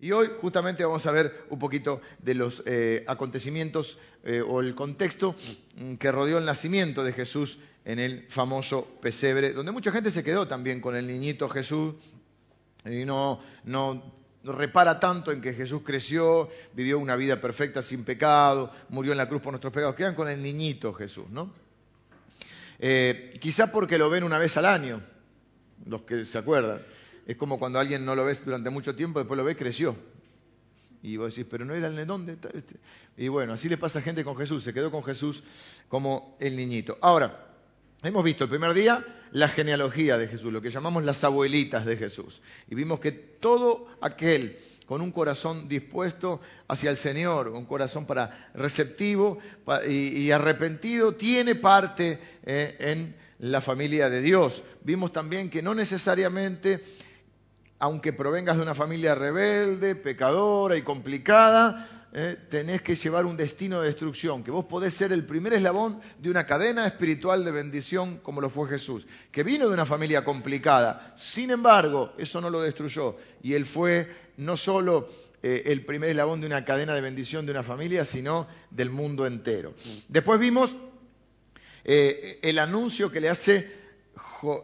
Y hoy justamente vamos a ver un poquito de los eh, acontecimientos eh, o el contexto mm, que rodeó el nacimiento de Jesús en el famoso pesebre, donde mucha gente se quedó también con el niñito Jesús y no, no repara tanto en que Jesús creció, vivió una vida perfecta sin pecado, murió en la cruz por nuestros pecados. Quedan con el niñito Jesús, ¿no? Eh, quizá porque lo ven una vez al año, los que se acuerdan. Es como cuando alguien no lo ves durante mucho tiempo, después lo ve, creció. Y vos decís, pero no era el de dónde. Este? Y bueno, así le pasa a gente con Jesús, se quedó con Jesús como el niñito. Ahora, hemos visto el primer día la genealogía de Jesús, lo que llamamos las abuelitas de Jesús. Y vimos que todo aquel con un corazón dispuesto hacia el Señor, un corazón para receptivo y, arrepentido, tiene parte eh, en la familia de Dios. Vimos también que no necesariamente aunque provengas de una familia rebelde, pecadora y complicada, eh, tenés que llevar un destino de destrucción, que vos podés ser el primer eslabón de una cadena espiritual de bendición como lo fue Jesús, que vino de una familia complicada, sin embargo, eso no lo destruyó, y él fue no solo eh, el primer eslabón de una cadena de bendición de una familia, sino del mundo entero. Después vimos eh, el anuncio que le hace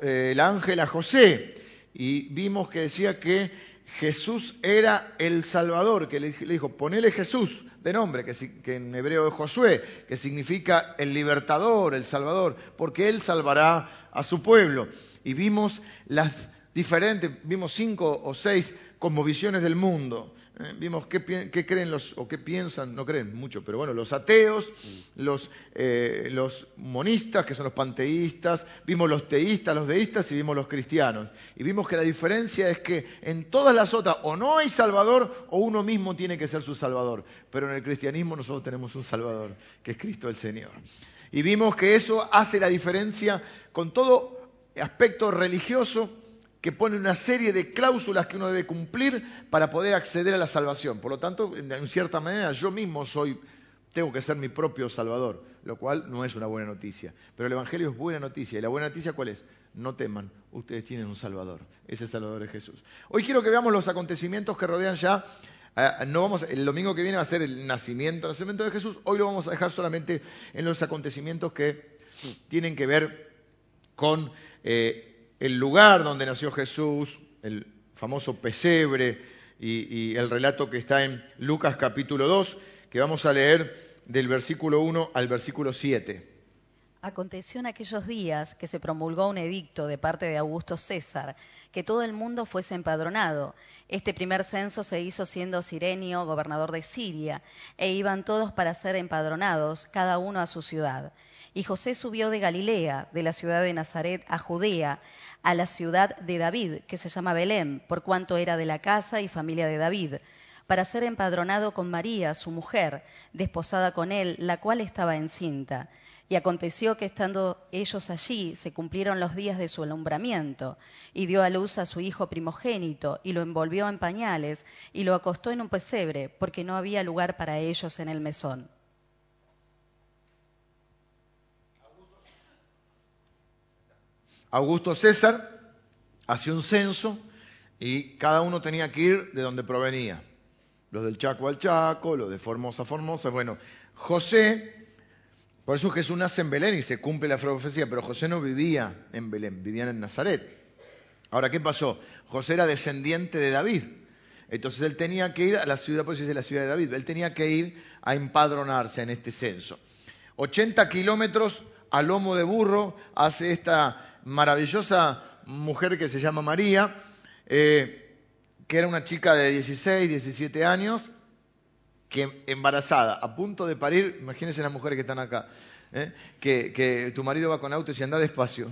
el ángel a José, y vimos que decía que Jesús era el Salvador, que le dijo, ponele Jesús de nombre, que, en hebreo es Josué, que significa el libertador, el Salvador, porque Él salvará a su pueblo. Y vimos las diferentes, vimos cinco o seis cosmovisiones del mundo. Eh, vimos qué, creen los, o qué piensan, no creen mucho, pero bueno, los ateos, los, eh, los monistas, que son los panteístas, vimos los teístas, los deístas y vimos los cristianos. Y vimos que la diferencia es que en todas las otras o no hay salvador o uno mismo tiene que ser su salvador. Pero en el cristianismo nosotros tenemos un salvador, que es Cristo el Señor. Y vimos que eso hace la diferencia con todo aspecto religioso que pone una serie de cláusulas que uno debe cumplir para poder acceder a la salvación. Por lo tanto, en cierta manera, yo mismo soy, tengo que ser mi propio salvador, lo cual no es una buena noticia. Pero el Evangelio es buena noticia. ¿Y la buena noticia cuál es? No teman, ustedes tienen un salvador. Ese salvador es Jesús. Hoy quiero que veamos los acontecimientos que rodean ya. Eh, no vamos, el domingo que viene va a ser el nacimiento, el nacimiento de Jesús. Hoy lo vamos a dejar solamente en los acontecimientos que tienen que ver con eh, el lugar donde nació Jesús, el famoso pesebre y, el relato que está en Lucas capítulo 2, que vamos a leer del versículo 1 al versículo 7. Aconteció en aquellos días que se promulgó un edicto de parte de Augusto César, que todo el mundo fuese empadronado. Este primer censo se hizo siendo Sirenio gobernador de Siria, e iban todos para ser empadronados, cada uno a su ciudad. Y José subió de Galilea, de la ciudad de Nazaret, a Judea, a la ciudad de David, que se llama Belén, por cuanto era de la casa y familia de David, para ser empadronado con María, su mujer, desposada con él, la cual estaba encinta. Y aconteció que estando ellos allí, se cumplieron los días de su alumbramiento, y dio a luz a su hijo primogénito, y lo envolvió en pañales, y lo acostó en un pesebre, porque no había lugar para ellos en el mesón. Augusto César hacía un censo y cada uno tenía que ir de donde provenía. Los del Chaco al Chaco, los de Formosa a Formosa. Bueno, José, por eso Jesús nace en Belén y se cumple la profecía, pero José no vivía en Belén, vivía en Nazaret. Ahora, ¿qué pasó? José era descendiente de David. Entonces él tenía que ir a la ciudad, pues es la ciudad de David, él tenía que ir a empadronarse en este censo. 80 kilómetros a lomo de burro hace esta maravillosa mujer que se llama María, eh, que era una chica de 16, 17 años, que embarazada, a punto de parir, imagínense las mujeres que están acá, eh, que, tu marido va con auto y anda despacio.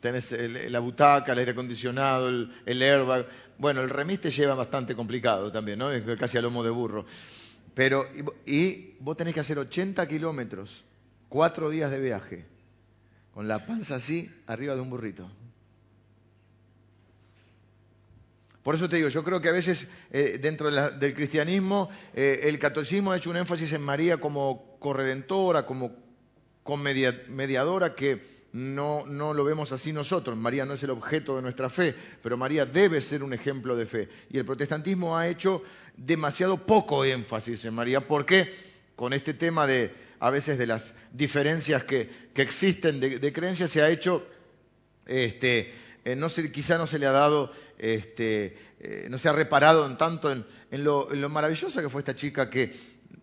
Tenés la butaca, el aire acondicionado, el, airbag. Bueno, el remis te lleva bastante complicado también, ¿no? Es casi a lomo de burro. Pero, y, y vos tenés que hacer 80 kilómetros, cuatro días de viaje con la panza así, arriba de un burrito. Por eso te digo, yo creo que a veces eh, dentro del cristianismo eh, el catolicismo ha hecho un énfasis en María como corredentora, como mediadora, que no, no lo vemos así nosotros. María no es el objeto de nuestra fe, pero María debe ser un ejemplo de fe. Y el protestantismo ha hecho demasiado poco énfasis en María. ¿Por qué? Con este tema de, a veces, de las diferencias que, existen de, creencias, se ha hecho, este, eh, no quizá no se le ha dado, este, eh, no se ha reparado en tanto en, lo, maravillosa que fue esta chica que,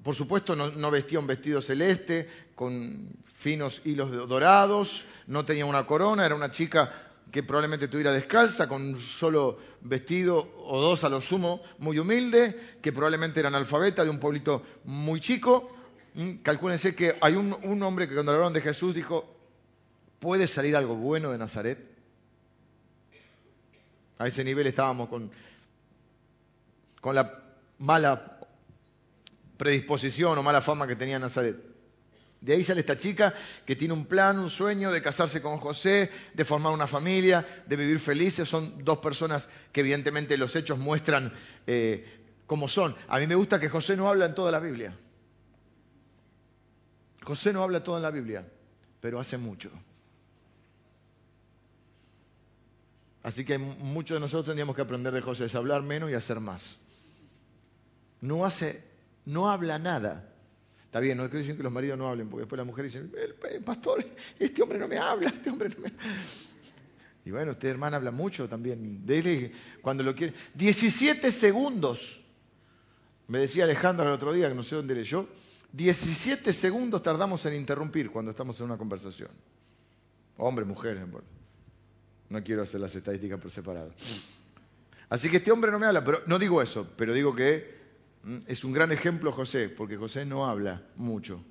por supuesto, no vestía un vestido celeste, con finos hilos dorados, no tenía una corona, era una chica que probablemente tuviera descalza, con un solo vestido o dos a lo sumo, muy humilde, que probablemente era analfabeta de un pueblito muy chico. Mm, calcúlense que hay un, hombre que cuando hablaron de Jesús dijo, ¿puede salir algo bueno de Nazaret? A ese nivel estábamos con, con la mala predisposición o mala fama que tenía Nazaret. De ahí sale esta chica que tiene un plan, un sueño de casarse con José, de formar una familia, de vivir felices. Son dos personas que evidentemente los hechos muestran eh, cómo son. A mí me gusta que José no habla en toda la Biblia. José no habla toda en la Biblia, pero hace mucho. Así que muchos de nosotros tendríamos que aprender de José, es hablar menos y hacer más. No hace, no habla nada, Está bien, no es que dicen que los maridos no hablen, porque después las mujeres dicen, el, pastor, este hombre no me habla, este hombre no me... Y bueno, usted hermana habla mucho también. Dele cuando lo quiere. 17 segundos. Me decía Alejandra el otro día, que no sé dónde leyó. 17 segundos tardamos en interrumpir cuando estamos en una conversación. Hombre, mujer. No quiero hacer las estadísticas por separado. Así que este hombre no me habla, pero no digo eso, pero digo que Mm, es un gran ejemplo José, porque José no habla mucho,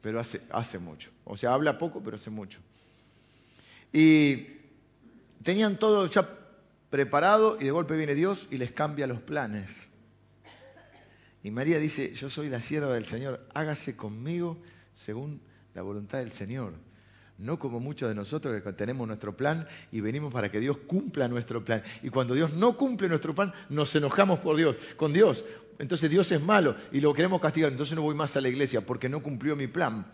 pero hace, hace mucho. O sea, habla poco, pero hace mucho. Y tenían todo ya preparado y de golpe viene Dios y les cambia los planes. Y María dice, yo soy la sierva del Señor, hágase conmigo según la voluntad del Señor. No como muchos de nosotros que tenemos nuestro plan y venimos para que Dios cumpla nuestro plan. Y cuando Dios no cumple nuestro plan, nos enojamos por Dios, con Dios entonces Dios es malo y lo queremos castigar, entonces no voy más a la iglesia porque no cumplió mi plan.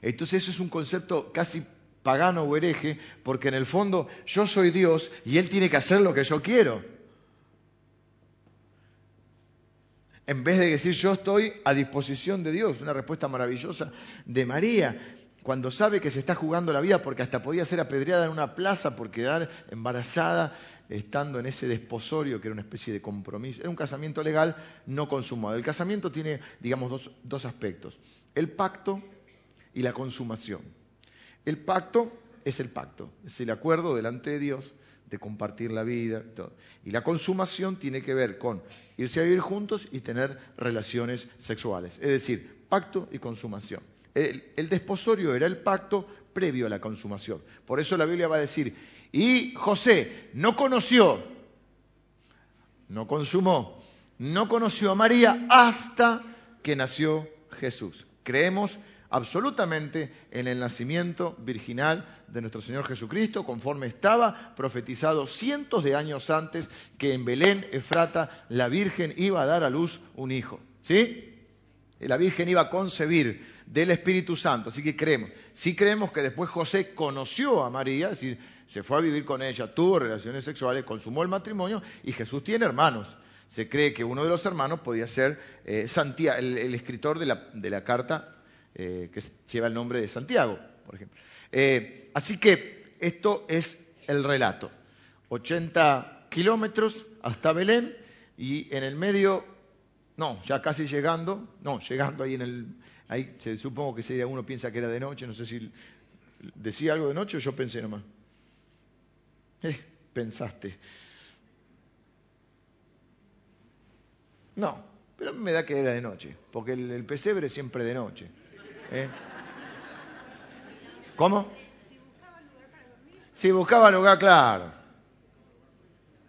Entonces eso es un concepto casi pagano o hereje, porque en el fondo yo soy Dios y Él tiene que hacer lo que yo quiero. En vez de decir yo estoy a disposición de Dios, una respuesta maravillosa de María, cuando sabe que se está jugando la vida porque hasta podía ser apedreada en una plaza por quedar embarazada estando en ese desposorio que era una especie de compromiso. Era un casamiento legal no consumado. El casamiento tiene, digamos, dos, aspectos. El pacto y la consumación. El pacto es el pacto, es el acuerdo delante de Dios de compartir la vida. Y la consumación tiene que ver con irse a vivir juntos y tener relaciones sexuales. Es decir, pacto y consumación. el desposorio era el pacto previo a la consumación. Por eso la Biblia va a decir, y José no conoció, no consumó, no conoció a María hasta que nació Jesús. Creemos absolutamente en el nacimiento virginal de nuestro Señor Jesucristo, conforme estaba profetizado cientos de años antes que en Belén, Efrata, la Virgen iba a dar a luz un hijo. ¿Sí? La Virgen iba a concebir del Espíritu Santo, así que creemos. Sí creemos que después José conoció a María, es decir, se fue a vivir con ella, tuvo relaciones sexuales, consumó el matrimonio y Jesús tiene hermanos. Se cree que uno de los hermanos podía ser eh, Santiago, el, escritor de la, carta eh, que lleva el nombre de Santiago, por ejemplo. Eh, así que esto es el relato. 80 kilómetros hasta Belén y en el medio, no, ya casi llegando, no, llegando ahí en el, ahí supongo que sería, uno piensa que era de noche, no sé si decía algo de noche o yo pensé nomás. Eh, pensaste. No, pero me da que era de noche, porque el, pesebre es siempre de noche. ¿Eh? ¿Cómo? Si buscaba lugar, claro.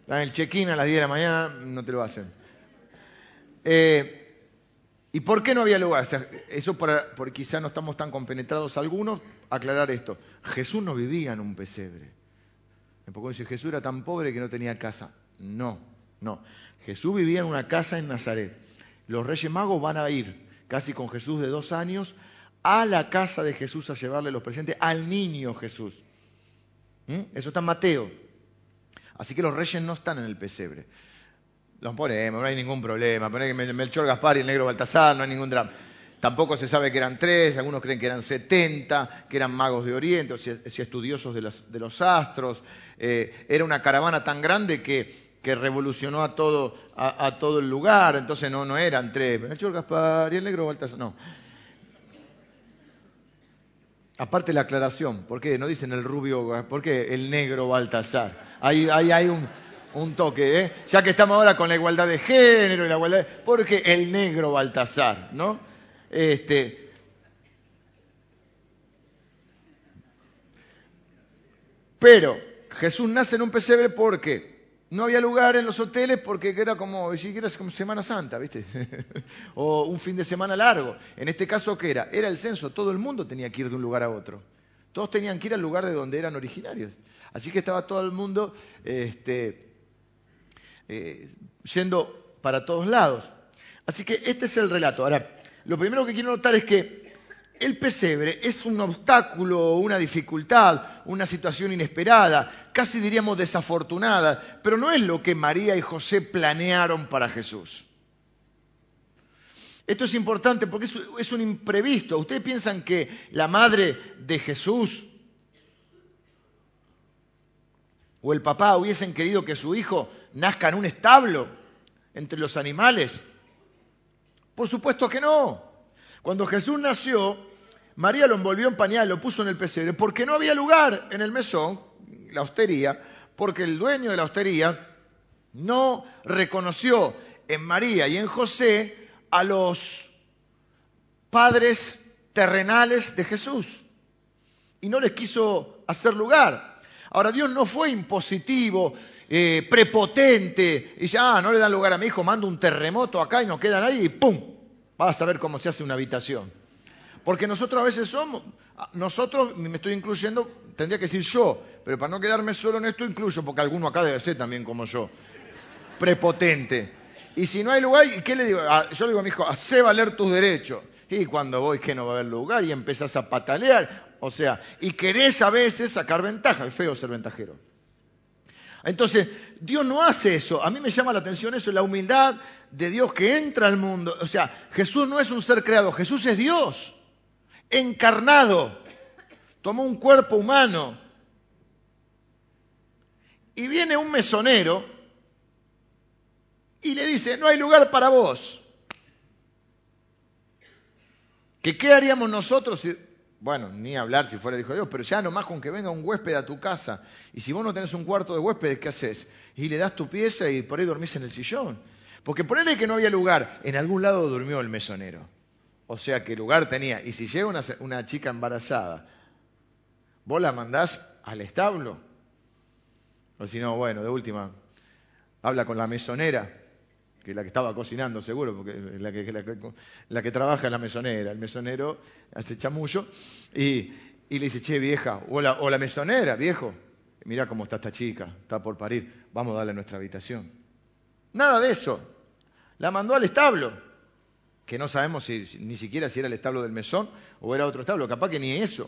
En el check-in a las 10 de la mañana no te lo hacen. Eh, ¿Y por qué no había lugar? eso para, porque quizá no estamos tan compenetrados algunos, aclarar esto. Jesús no vivía en un pesebre. Poco dice, Jesús era tan pobre que no tenía casa. No, no. Jesús vivía en una casa en Nazaret. Los reyes magos van a ir, casi con Jesús de dos años, a la casa de Jesús a llevarle los presentes al niño Jesús. ¿Mm? Eso está en Mateo. Así que los reyes no están en el pesebre. Los ponemos, no hay ningún problema. Poner Melchor Gaspar y el negro Baltasar, no hay ningún drama. Tampoco se sabe que eran tres, algunos creen que eran setenta, que eran magos de Oriente, o si, estudiosos de, los astros. Eh, era una caravana tan grande que, revolucionó a todo, a, todo, el lugar, entonces no, no eran tres. Melchor Gaspar y el negro Baltasar, no. Aparte la aclaración, ¿por qué no dicen el rubio, por qué el negro Baltasar? Ahí, hay un, un toque, ¿eh? Ya que estamos ahora con la igualdad de género y la igualdad, porque el negro Baltasar, ¿no? Este, pero Jesús nace en un pesebre porque no había lugar en los hoteles porque era como, siquiera como Semana Santa, ¿viste? o un fin de semana largo. En este caso, ¿qué era? Era el censo, todo el mundo tenía que ir de un lugar a otro. Todos tenían que ir al lugar de donde eran originarios. Así que estaba todo el mundo este, eh, yendo para todos lados. Así que este es el relato. Ahora, lo primero que quiero notar es que el pesebre es un obstáculo, una dificultad, una situación inesperada, casi diríamos desafortunada, pero no es lo que María y José planearon para Jesús. Esto es importante porque es un imprevisto. ¿Ustedes piensan que la madre de Jesús o el papá hubiesen querido que su hijo nazca en un establo entre los animales? Por supuesto que no. Cuando Jesús nació, María lo envolvió en pañal, lo puso en el pesebre, porque no había lugar en el mesón, la hostería, porque el dueño de la hostería no reconoció en María y en José a los padres terrenales de Jesús y no les quiso hacer lugar. Ahora, Dios no fue impositivo, eh, prepotente, y dice, ah, no le dan lugar a mi hijo, mando un terremoto acá y no quedan ahí y ¡pum! Vas a ver cómo se hace una habitación. Porque nosotros a veces somos, nosotros, me estoy incluyendo, tendría que decir yo, pero para no quedarme solo en esto incluyo, porque alguno acá debe ser también como yo, prepotente. Y si no hay lugar, ¿qué le digo? Ah, yo le digo a mi hijo, hace valer tus derechos. Y cuando voy que no va a haber lugar y empezás a patalear, o sea, y querés a veces sacar ventaja, es feo ser ventajero. Entonces, Dios no hace eso. A mí me llama la atención eso, la humildad de Dios que entra al mundo. O sea, Jesús no es un ser creado, Jesús es Dios, encarnado. Tomó un cuerpo humano. Y viene un mesonero y le dice, no hay lugar para vos. ¿Que qué haríamos nosotros si bueno, ni hablar si fuera el Hijo de Dios, pero ya nomás con que venga un huésped a tu casa, y si vos no tenés un cuarto de huéspedes, ¿qué haces? Y le das tu pieza y por ahí dormís en el sillón. Porque ponele que no había lugar, en algún lado durmió el mesonero. O sea que lugar tenía. Y si llega una, chica embarazada, vos la mandás al establo. O si no, bueno, de última, habla con la mesonera que la que estaba cocinando seguro, porque la que, trabaja en la mesonera, el mesonero hace chamullo, y, le dice, che vieja, o la, o la mesonera, viejo, mira cómo está esta chica, está por parir, vamos a darle nuestra habitación. Nada de eso. La mandó al establo, que no sabemos si, ni siquiera si era el establo del mesón o era otro establo, capaz que ni eso.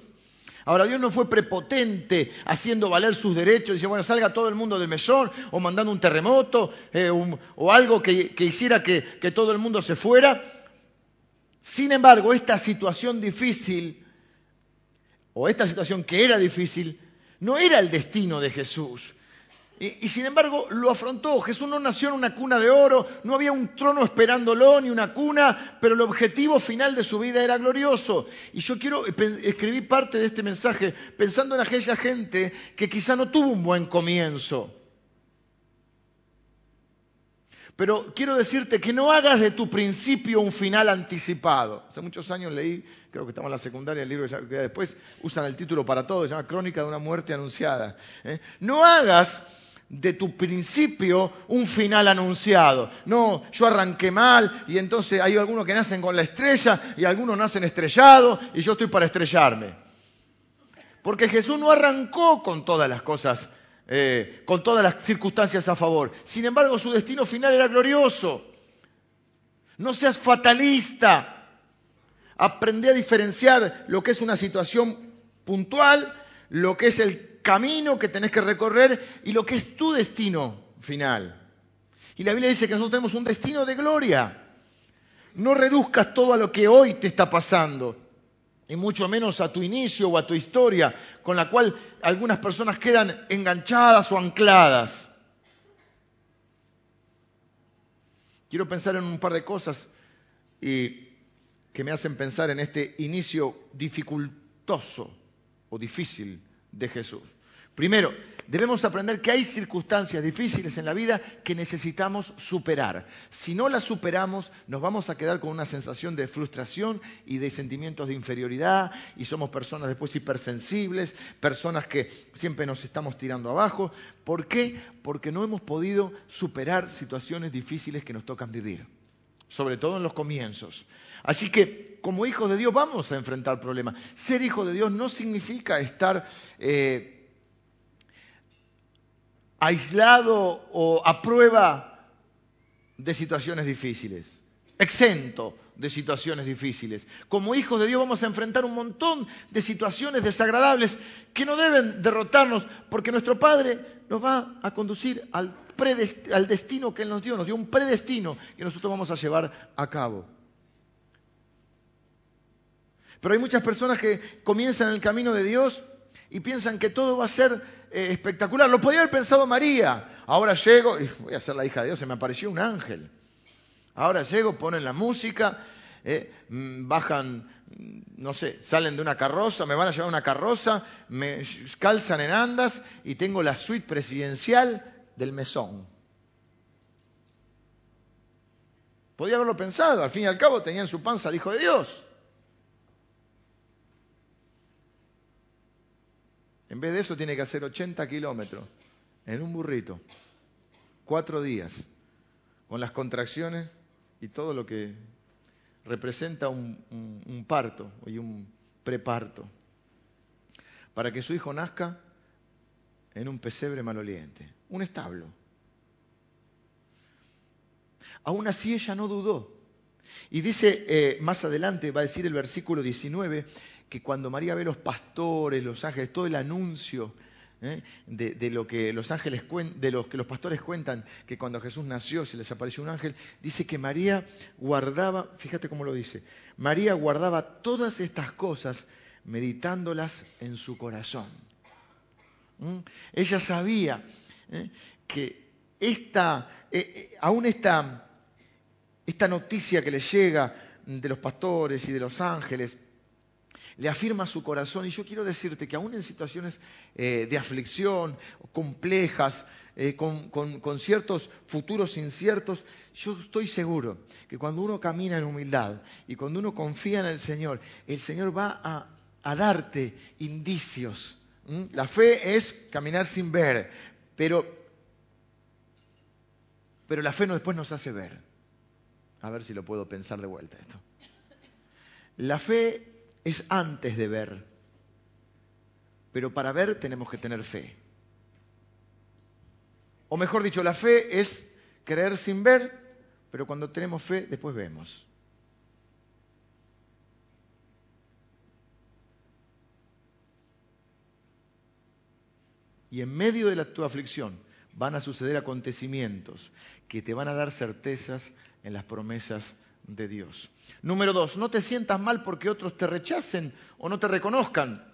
Ahora, Dios no fue prepotente haciendo valer sus derechos, dice, bueno, salga todo el mundo del mesón, o mandando un terremoto, eh, o algo que, hiciera que, que todo el mundo se fuera. Sin embargo, esta situación difícil, o esta situación que era difícil, no era el destino de Jesús. Y, sin embargo lo afrontó. Jesús no nació en una cuna de oro, no había un trono esperándolo ni una cuna, pero el objetivo final de su vida era glorioso. Y yo quiero escribir parte de este mensaje pensando en aquella gente que quizá no tuvo un buen comienzo. Pero quiero decirte que no hagas de tu principio un final anticipado. Hace muchos años leí, creo que estamos en la secundaria, el libro que después usan el título para todo, se llama Crónica de una muerte anunciada. ¿eh? No hagas de tu principio un final anunciado. No, yo arranqué mal y entonces hay algunos que nacen con la estrella y algunos nacen estrellados y yo estoy para estrellarme. Porque Jesús no arrancó con todas las cosas, eh, con todas las circunstancias a favor. Sin embargo, su destino final era glorioso. No seas fatalista. Aprende a diferenciar lo que es una situación puntual, lo que es el camino que tenés que recorrer y lo que es tu destino final. Y la Biblia dice que nosotros tenemos un destino de gloria. No reduzcas todo a lo que hoy te está pasando, y mucho menos a tu inicio o a tu historia, con la cual algunas personas quedan enganchadas o ancladas. Quiero pensar en un par de cosas y que me hacen pensar en este inicio dificultoso o difícil de Jesús. Primero, debemos aprender que hay circunstancias difíciles en la vida que necesitamos superar. Si no las superamos, nos vamos a quedar con una sensación de frustración y de sentimientos de inferioridad y somos personas después hipersensibles, personas que siempre nos estamos tirando abajo. ¿Por qué? Porque no hemos podido superar situaciones difíciles que nos tocan vivir, sobre todo en los comienzos. Así que como hijos de Dios vamos a enfrentar problemas. Ser hijo de Dios no significa estar... Eh, aislado o a prueba de situaciones difíciles, exento de situaciones difíciles. Como hijos de Dios vamos a enfrentar un montón de situaciones desagradables que no deben derrotarnos porque nuestro Padre nos va a conducir al, destino que Él nos dio, nos dio un predestino que nosotros vamos a llevar a cabo. Pero hay muchas personas que comienzan el camino de Dios y piensan que todo va a ser eh, espectacular. Lo podía haber pensado María. Ahora llego, y voy a ser la hija de Dios, se me apareció un ángel. Ahora llego, ponen la música, eh, mm, bajan, mm, no sé, salen de una carroza, me van a llevar una carroza, me calzan en andas y tengo la suite presidencial del mesón. Podía haberlo pensado, al fin y al cabo tenía en su panza al Hijo de Dios. En vez de eso tiene que hacer 80 kilómetros en un burrito, cuatro días, con las contracciones y todo lo que representa un, parto y un preparto, para que su hijo nazca en un pesebre maloliente, un establo. Aún así ella no dudó. Y dice eh, más adelante, va a decir el versículo 19, que cuando María ve los pastores, los ángeles, todo el anuncio ¿eh? de, lo que los ángeles de los que los pastores cuentan, que cuando Jesús nació se les apareció un ángel, dice que María guardaba, fíjate cómo lo dice, María guardaba todas estas cosas meditándolas en su corazón. ¿Mm? Ella sabía ¿eh? que esta, eh, aún esta, esta noticia que le llega de los pastores y de los ángeles, le afirma su corazón. Y yo quiero decirte que aún en situaciones eh, de aflicción, complejas, eh, con, ciertos futuros inciertos, yo estoy seguro que cuando uno camina en humildad y cuando uno confía en el Señor, el Señor va a, darte indicios. La fe es caminar sin ver, pero, pero la fe no después nos hace ver. A ver si lo puedo pensar de vuelta esto. La fe es antes de ver. Pero para ver tenemos que tener fe. O mejor dicho, la fe es creer sin ver, pero cuando tenemos fe después vemos. Y en medio de la, tu aflicción van a suceder acontecimientos que te van a dar certezas en las promesas de Dios. Número dos, no te sientas mal porque otros te rechacen o no te reconozcan.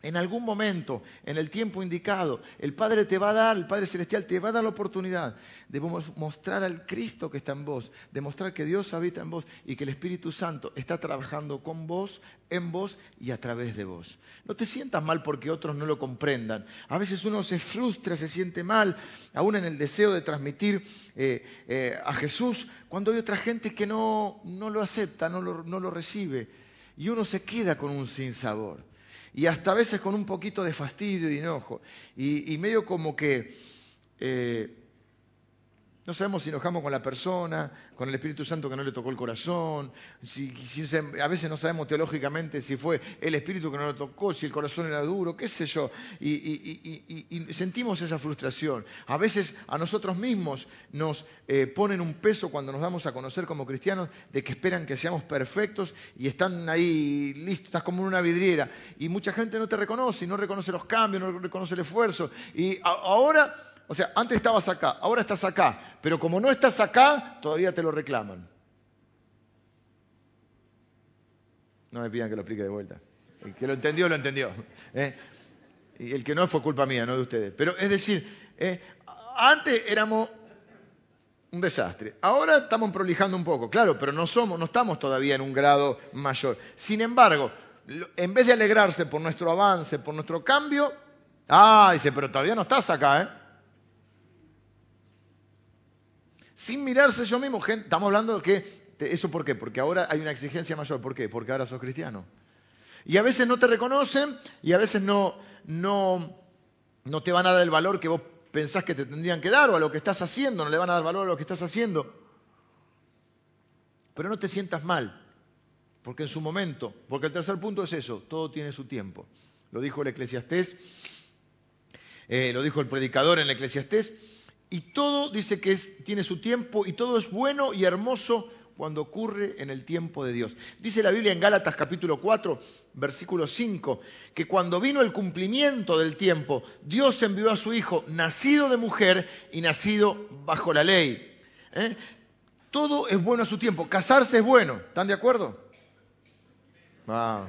En algún momento, en el tiempo indicado, el Padre te va a dar, el Padre Celestial te va a dar la oportunidad de mostrar al Cristo que está en vos, de mostrar que Dios habita en vos y que el Espíritu Santo está trabajando con vos, en vos y a través de vos. No te sientas mal porque otros no lo comprendan. A veces uno se frustra, se siente mal, aún en el deseo de transmitir eh, eh, a Jesús, cuando hay otra gente que no, lo acepta, no lo, no lo recibe. Y uno se queda con un sinsabor y hasta a veces con un poquito de fastidio y enojo. Y, medio como que, eh, No sabemos si enojamos con la persona, con el Espíritu Santo que no le tocó el corazón. A veces no sabemos teológicamente si fue el Espíritu que no lo tocó, si el corazón era duro, qué sé yo. Y, sentimos esa frustración. A veces a nosotros mismos nos eh, ponen un peso cuando nos damos a conocer como cristianos de que esperan que seamos perfectos y están ahí listos, estás como en una vidriera. Y mucha gente no te reconoce, no reconoce los cambios, no reconoce el esfuerzo. Y ahora o sea, antes estabas acá, ahora estás acá, pero como no estás acá, todavía te lo reclaman. No me pidan que lo explique de vuelta. El que lo entendió, lo entendió. ¿eh? Y el que no fue culpa mía, no de ustedes. Pero es decir, ¿eh? antes éramos un desastre. Ahora estamos prolijando un poco, claro, pero no somos, no estamos todavía en un grado mayor. Sin embargo, en vez de alegrarse por nuestro avance, por nuestro cambio, ah, dice, pero todavía no estás acá, ¿eh? Sin mirarse yo mismo. estamos hablando de que, ¿eso por qué? Porque ahora hay una exigencia mayor. ¿Por qué? Porque ahora sos cristiano. Y a veces no te reconocen y a veces no, no, no te van a dar el valor que vos pensás que te tendrían que dar o a lo que estás haciendo, no le van a dar valor a lo que estás haciendo. Pero no te sientas mal, porque en su momento, porque el tercer punto es eso, todo tiene su tiempo. Lo dijo el eclesiastés, eh, lo dijo el predicador en el eclesiastés, y todo dice que tiene su tiempo y todo es bueno y hermoso cuando ocurre en el tiempo de Dios. Dice la Biblia en Gálatas capítulo 4, versículo 5, que cuando vino el cumplimiento del tiempo, Dios envió a su Hijo, nacido de mujer y nacido bajo la ley. ¿Eh? Todo es bueno a su tiempo. Casarse es bueno. ¿Están de acuerdo? Ah,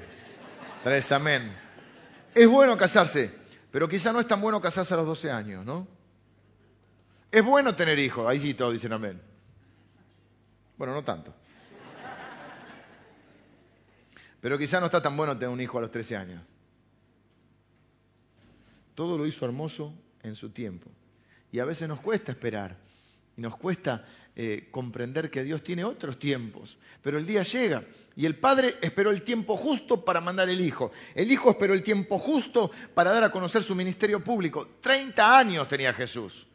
tres amén. Es bueno casarse, pero quizá no es tan bueno casarse a los 12 años, ¿no? Es bueno tener hijos, ahí sí todos dicen amén. Bueno, no tanto. Pero quizá no está tan bueno tener un hijo a los 13 años. Todo lo hizo hermoso en su tiempo. Y a veces nos cuesta esperar. Y nos cuesta eh, comprender que Dios tiene otros tiempos. Pero el día llega. Y el Padre esperó el tiempo justo para mandar el Hijo. El Hijo esperó el tiempo justo para dar a conocer su ministerio público. 30 años tenía Jesús.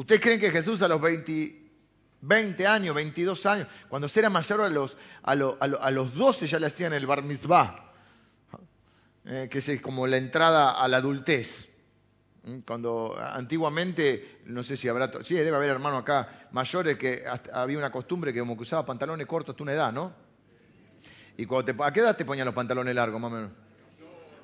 ¿Ustedes creen que Jesús a los 20, años, 22 años, cuando se era mayor a los, a, los 12 ya le hacían el bar mitzvah, eh, que es como la entrada a la adultez? ¿Mm? Cuando antiguamente, no sé si habrá, sí, debe haber hermanos acá mayores que había una costumbre que como que usaba pantalones cortos hasta una edad, ¿no? Y cuando te, ¿A qué edad te ponían los pantalones largos, más o menos?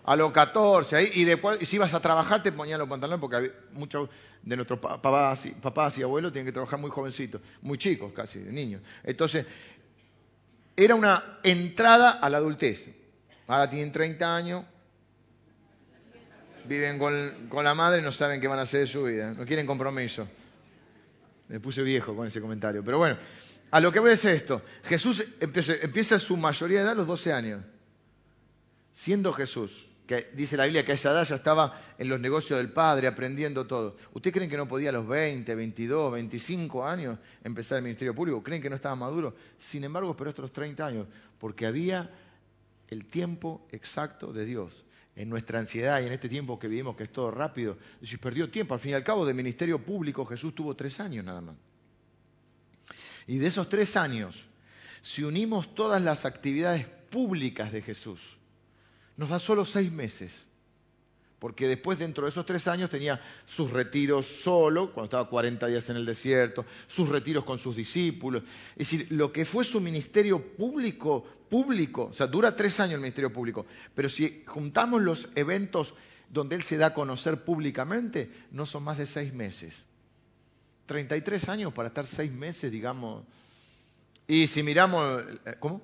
A los 14, ahí, y después, si ibas a trabajar te ponían los pantalones porque muchos de nuestros papás y, papás y abuelos tienen que trabajar muy jovencitos, muy chicos casi, de niños. Entonces, era una entrada a la adultez. Ahora tienen 30 años, viven con, la madre y no saben qué van a hacer de su vida, no quieren compromiso. Me puse viejo con ese comentario. Pero bueno, a lo que voy a decir esto. Jesús empieza, empieza su mayoría de edad a los 12 años, siendo Jesús que dice la Biblia que a esa edad ya estaba en los negocios del padre, aprendiendo todo. ¿Ustedes creen que no podía a los 20, 22, 25 años empezar el ministerio público? ¿Creen que no estaba maduro? Sin embargo, esperó estos 30 años, porque había el tiempo exacto de Dios. En nuestra ansiedad y en este tiempo que vivimos, que es todo rápido, si perdió tiempo. Al fin y al cabo, de ministerio público Jesús tuvo tres años nada más. Y de esos tres años, si unimos todas las actividades públicas de Jesús, nos da solo seis meses. Porque después, dentro de esos tres años, tenía sus retiros solo, cuando estaba 40 días en el desierto, sus retiros con sus discípulos. Es decir, lo que fue su ministerio público, público, o sea, dura tres años el ministerio público, pero si juntamos los eventos donde él se da a conocer públicamente, no son más de seis meses. 33 años para estar seis meses, digamos. Y si miramos, eh, ¿cómo?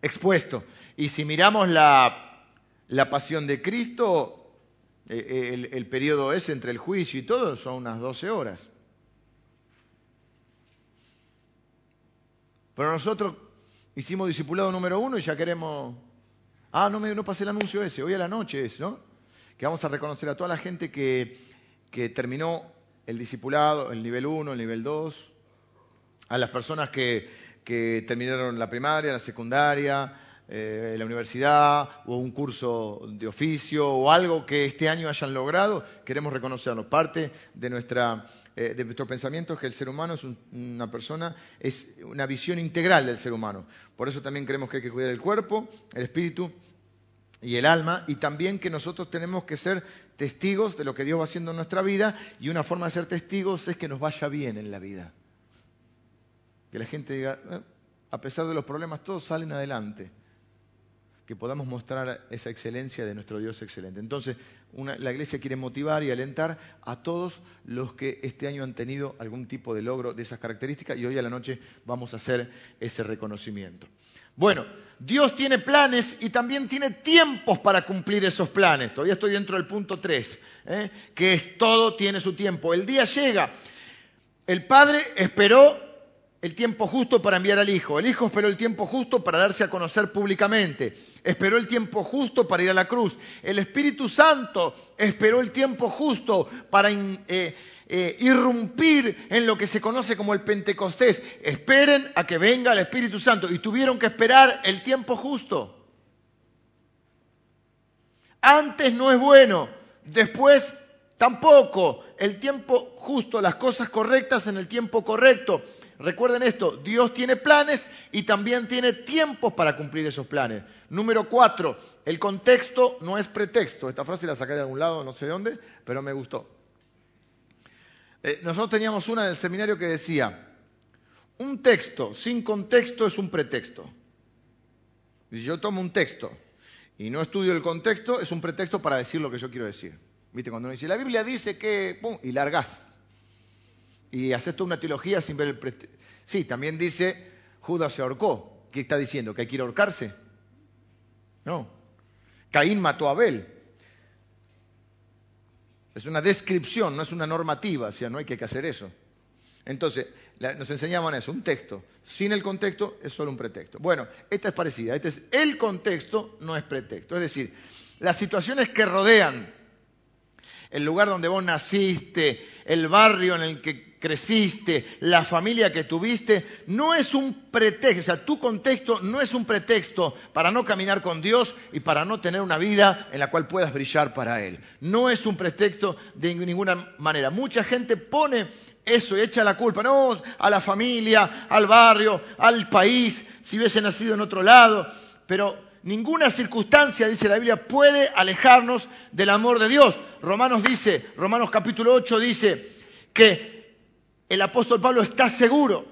Expuesto. Y si miramos la la pasión de Cristo, eh, eh, el, el, periodo ese entre el juicio y todo, son unas 12 horas. Pero nosotros hicimos discipulado número uno y ya queremos... Ah, no, me, no pasé el anuncio ese, hoy a la noche es, ¿no? Que vamos a reconocer a toda la gente que, que terminó el discipulado, el nivel 1, el nivel 2, a las personas que, que terminaron la primaria, la secundaria, eh, la universidad o un curso de oficio o algo que este año hayan logrado, queremos reconocerlo. Parte de, nuestra, eh, de nuestro pensamiento es que el ser humano es una persona, es una visión integral del ser humano. Por eso también creemos que hay que cuidar el cuerpo, el espíritu y el alma, y también que nosotros tenemos que ser testigos de lo que Dios va haciendo en nuestra vida, y una forma de ser testigos es que nos vaya bien en la vida. Que la gente diga, eh, a pesar de los problemas, todos salen adelante. Que podamos mostrar esa excelencia de nuestro Dios excelente. Entonces, la iglesia quiere motivar y alentar a todos los que este año han tenido algún tipo de logro de esas características y hoy a la noche vamos a hacer ese reconocimiento. Bueno, Dios tiene planes y también tiene tiempos para cumplir esos planes. Todavía estoy dentro del punto 3, ¿eh? que es todo tiene su tiempo. El día llega. El Padre esperó el tiempo justo para enviar al Hijo. El Hijo esperó el tiempo justo para darse a conocer públicamente. Esperó el tiempo justo para ir a la cruz. El Espíritu Santo esperó el tiempo justo para eh, eh, irrumpir en lo que se conoce como el Pentecostés. Esperen a que venga el Espíritu Santo. Y tuvieron que esperar el tiempo justo. Antes no es bueno, después tampoco. El tiempo justo, las cosas correctas en el tiempo correcto. Recuerden esto, Dios tiene planes y también tiene tiempos para cumplir esos planes. Número cuatro, el contexto no es pretexto. Esta frase la saqué de algún lado, no sé dónde, pero me gustó. Eh, nosotros teníamos una en el seminario que decía, un texto sin contexto es un pretexto. Si yo tomo un texto y no estudio el contexto, es un pretexto para decir lo que yo quiero decir. Cuando uno dice, la Biblia dice que, ¡pum! y largás y haces toda una teología sin ver el... Sí, también dice, Judas se ahorcó. ¿Qué está diciendo? ¿Que hay que ir ahorcarse? No. Caín mató a Abel. Es una descripción, no es una normativa, o sea, no hay que hacer eso. Entonces, nos enseñaban eso, un texto. Sin el contexto es solo un pretexto. Bueno, esta es parecida. Este es el contexto, no es pretexto. Es decir, las situaciones que rodean el lugar donde vos naciste, el barrio en el que creciste, la familia que tuviste, no es un pretexto, o sea, tu contexto no es un pretexto para no caminar con Dios y para no tener una vida en la cual puedas brillar para Él. No es un pretexto de ninguna manera. Mucha gente pone eso y echa la culpa, no, a la familia, al barrio, al país, si hubiese nacido en otro lado, pero ninguna circunstancia, dice la Biblia, puede alejarnos del amor de Dios. Romanos dice, Romanos capítulo 8 dice que el apóstol Pablo está seguro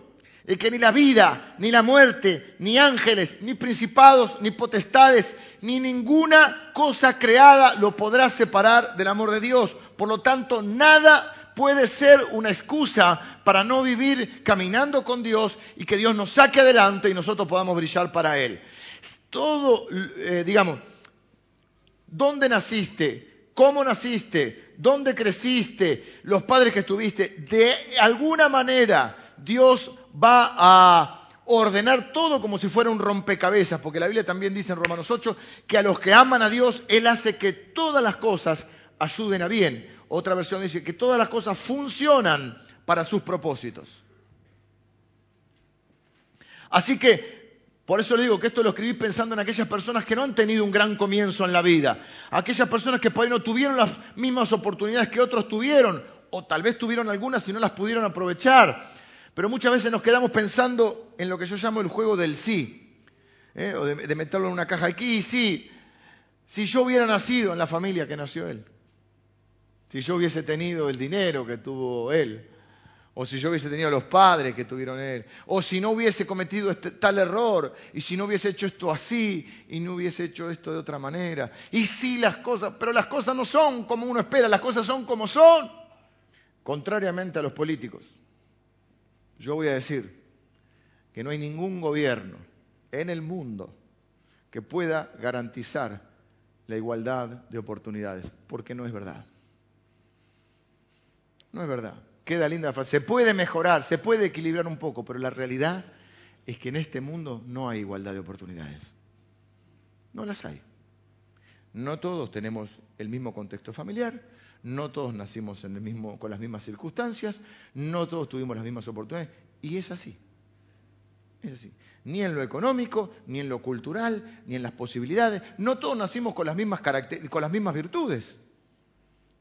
de que ni la vida, ni la muerte, ni ángeles, ni principados, ni potestades, ni ninguna cosa creada lo podrá separar del amor de Dios. Por lo tanto, nada puede ser una excusa para no vivir caminando con Dios y que Dios nos saque adelante y nosotros podamos brillar para Él todo, eh, digamos, dónde naciste, cómo naciste, dónde creciste, los padres que tuviste, de alguna manera Dios va a ordenar todo como si fuera un rompecabezas, porque la Biblia también dice en Romanos 8 que a los que aman a Dios, Él hace que todas las cosas ayuden a bien. Otra versión dice que todas las cosas funcionan para sus propósitos. Así que por eso le digo que esto lo escribí pensando en aquellas personas que no han tenido un gran comienzo en la vida, aquellas personas que por ahí no tuvieron las mismas oportunidades que otros tuvieron, o tal vez tuvieron algunas y no las pudieron aprovechar. Pero muchas veces nos quedamos pensando en lo que yo llamo el juego del sí, ¿eh? o de, meterlo en una caja aquí y sí. Si yo hubiera nacido en la familia que nació él, si yo hubiese tenido el dinero que tuvo él, o si yo hubiese tenido los padres que tuvieron él, o si no hubiese cometido este, tal error, y si no hubiese hecho esto así, y no hubiese hecho esto de otra manera, y si las cosas, pero las cosas no son como uno espera, las cosas son como son, contrariamente a los políticos. Yo voy a decir que no hay ningún gobierno en el mundo que pueda garantizar la igualdad de oportunidades, porque no es verdad. No es verdad. Queda linda frase. Se puede mejorar, se puede equilibrar un poco, pero la realidad es que en este mundo no hay igualdad de oportunidades. No las hay. No todos tenemos el mismo contexto familiar, no todos nacimos con las mismas circunstancias, no todos tuvimos las mismas oportunidades, y es así. Es así. Ni en lo económico, ni en lo cultural, ni en las posibilidades. No todos nacimos con las mismas, con las mismas virtudes,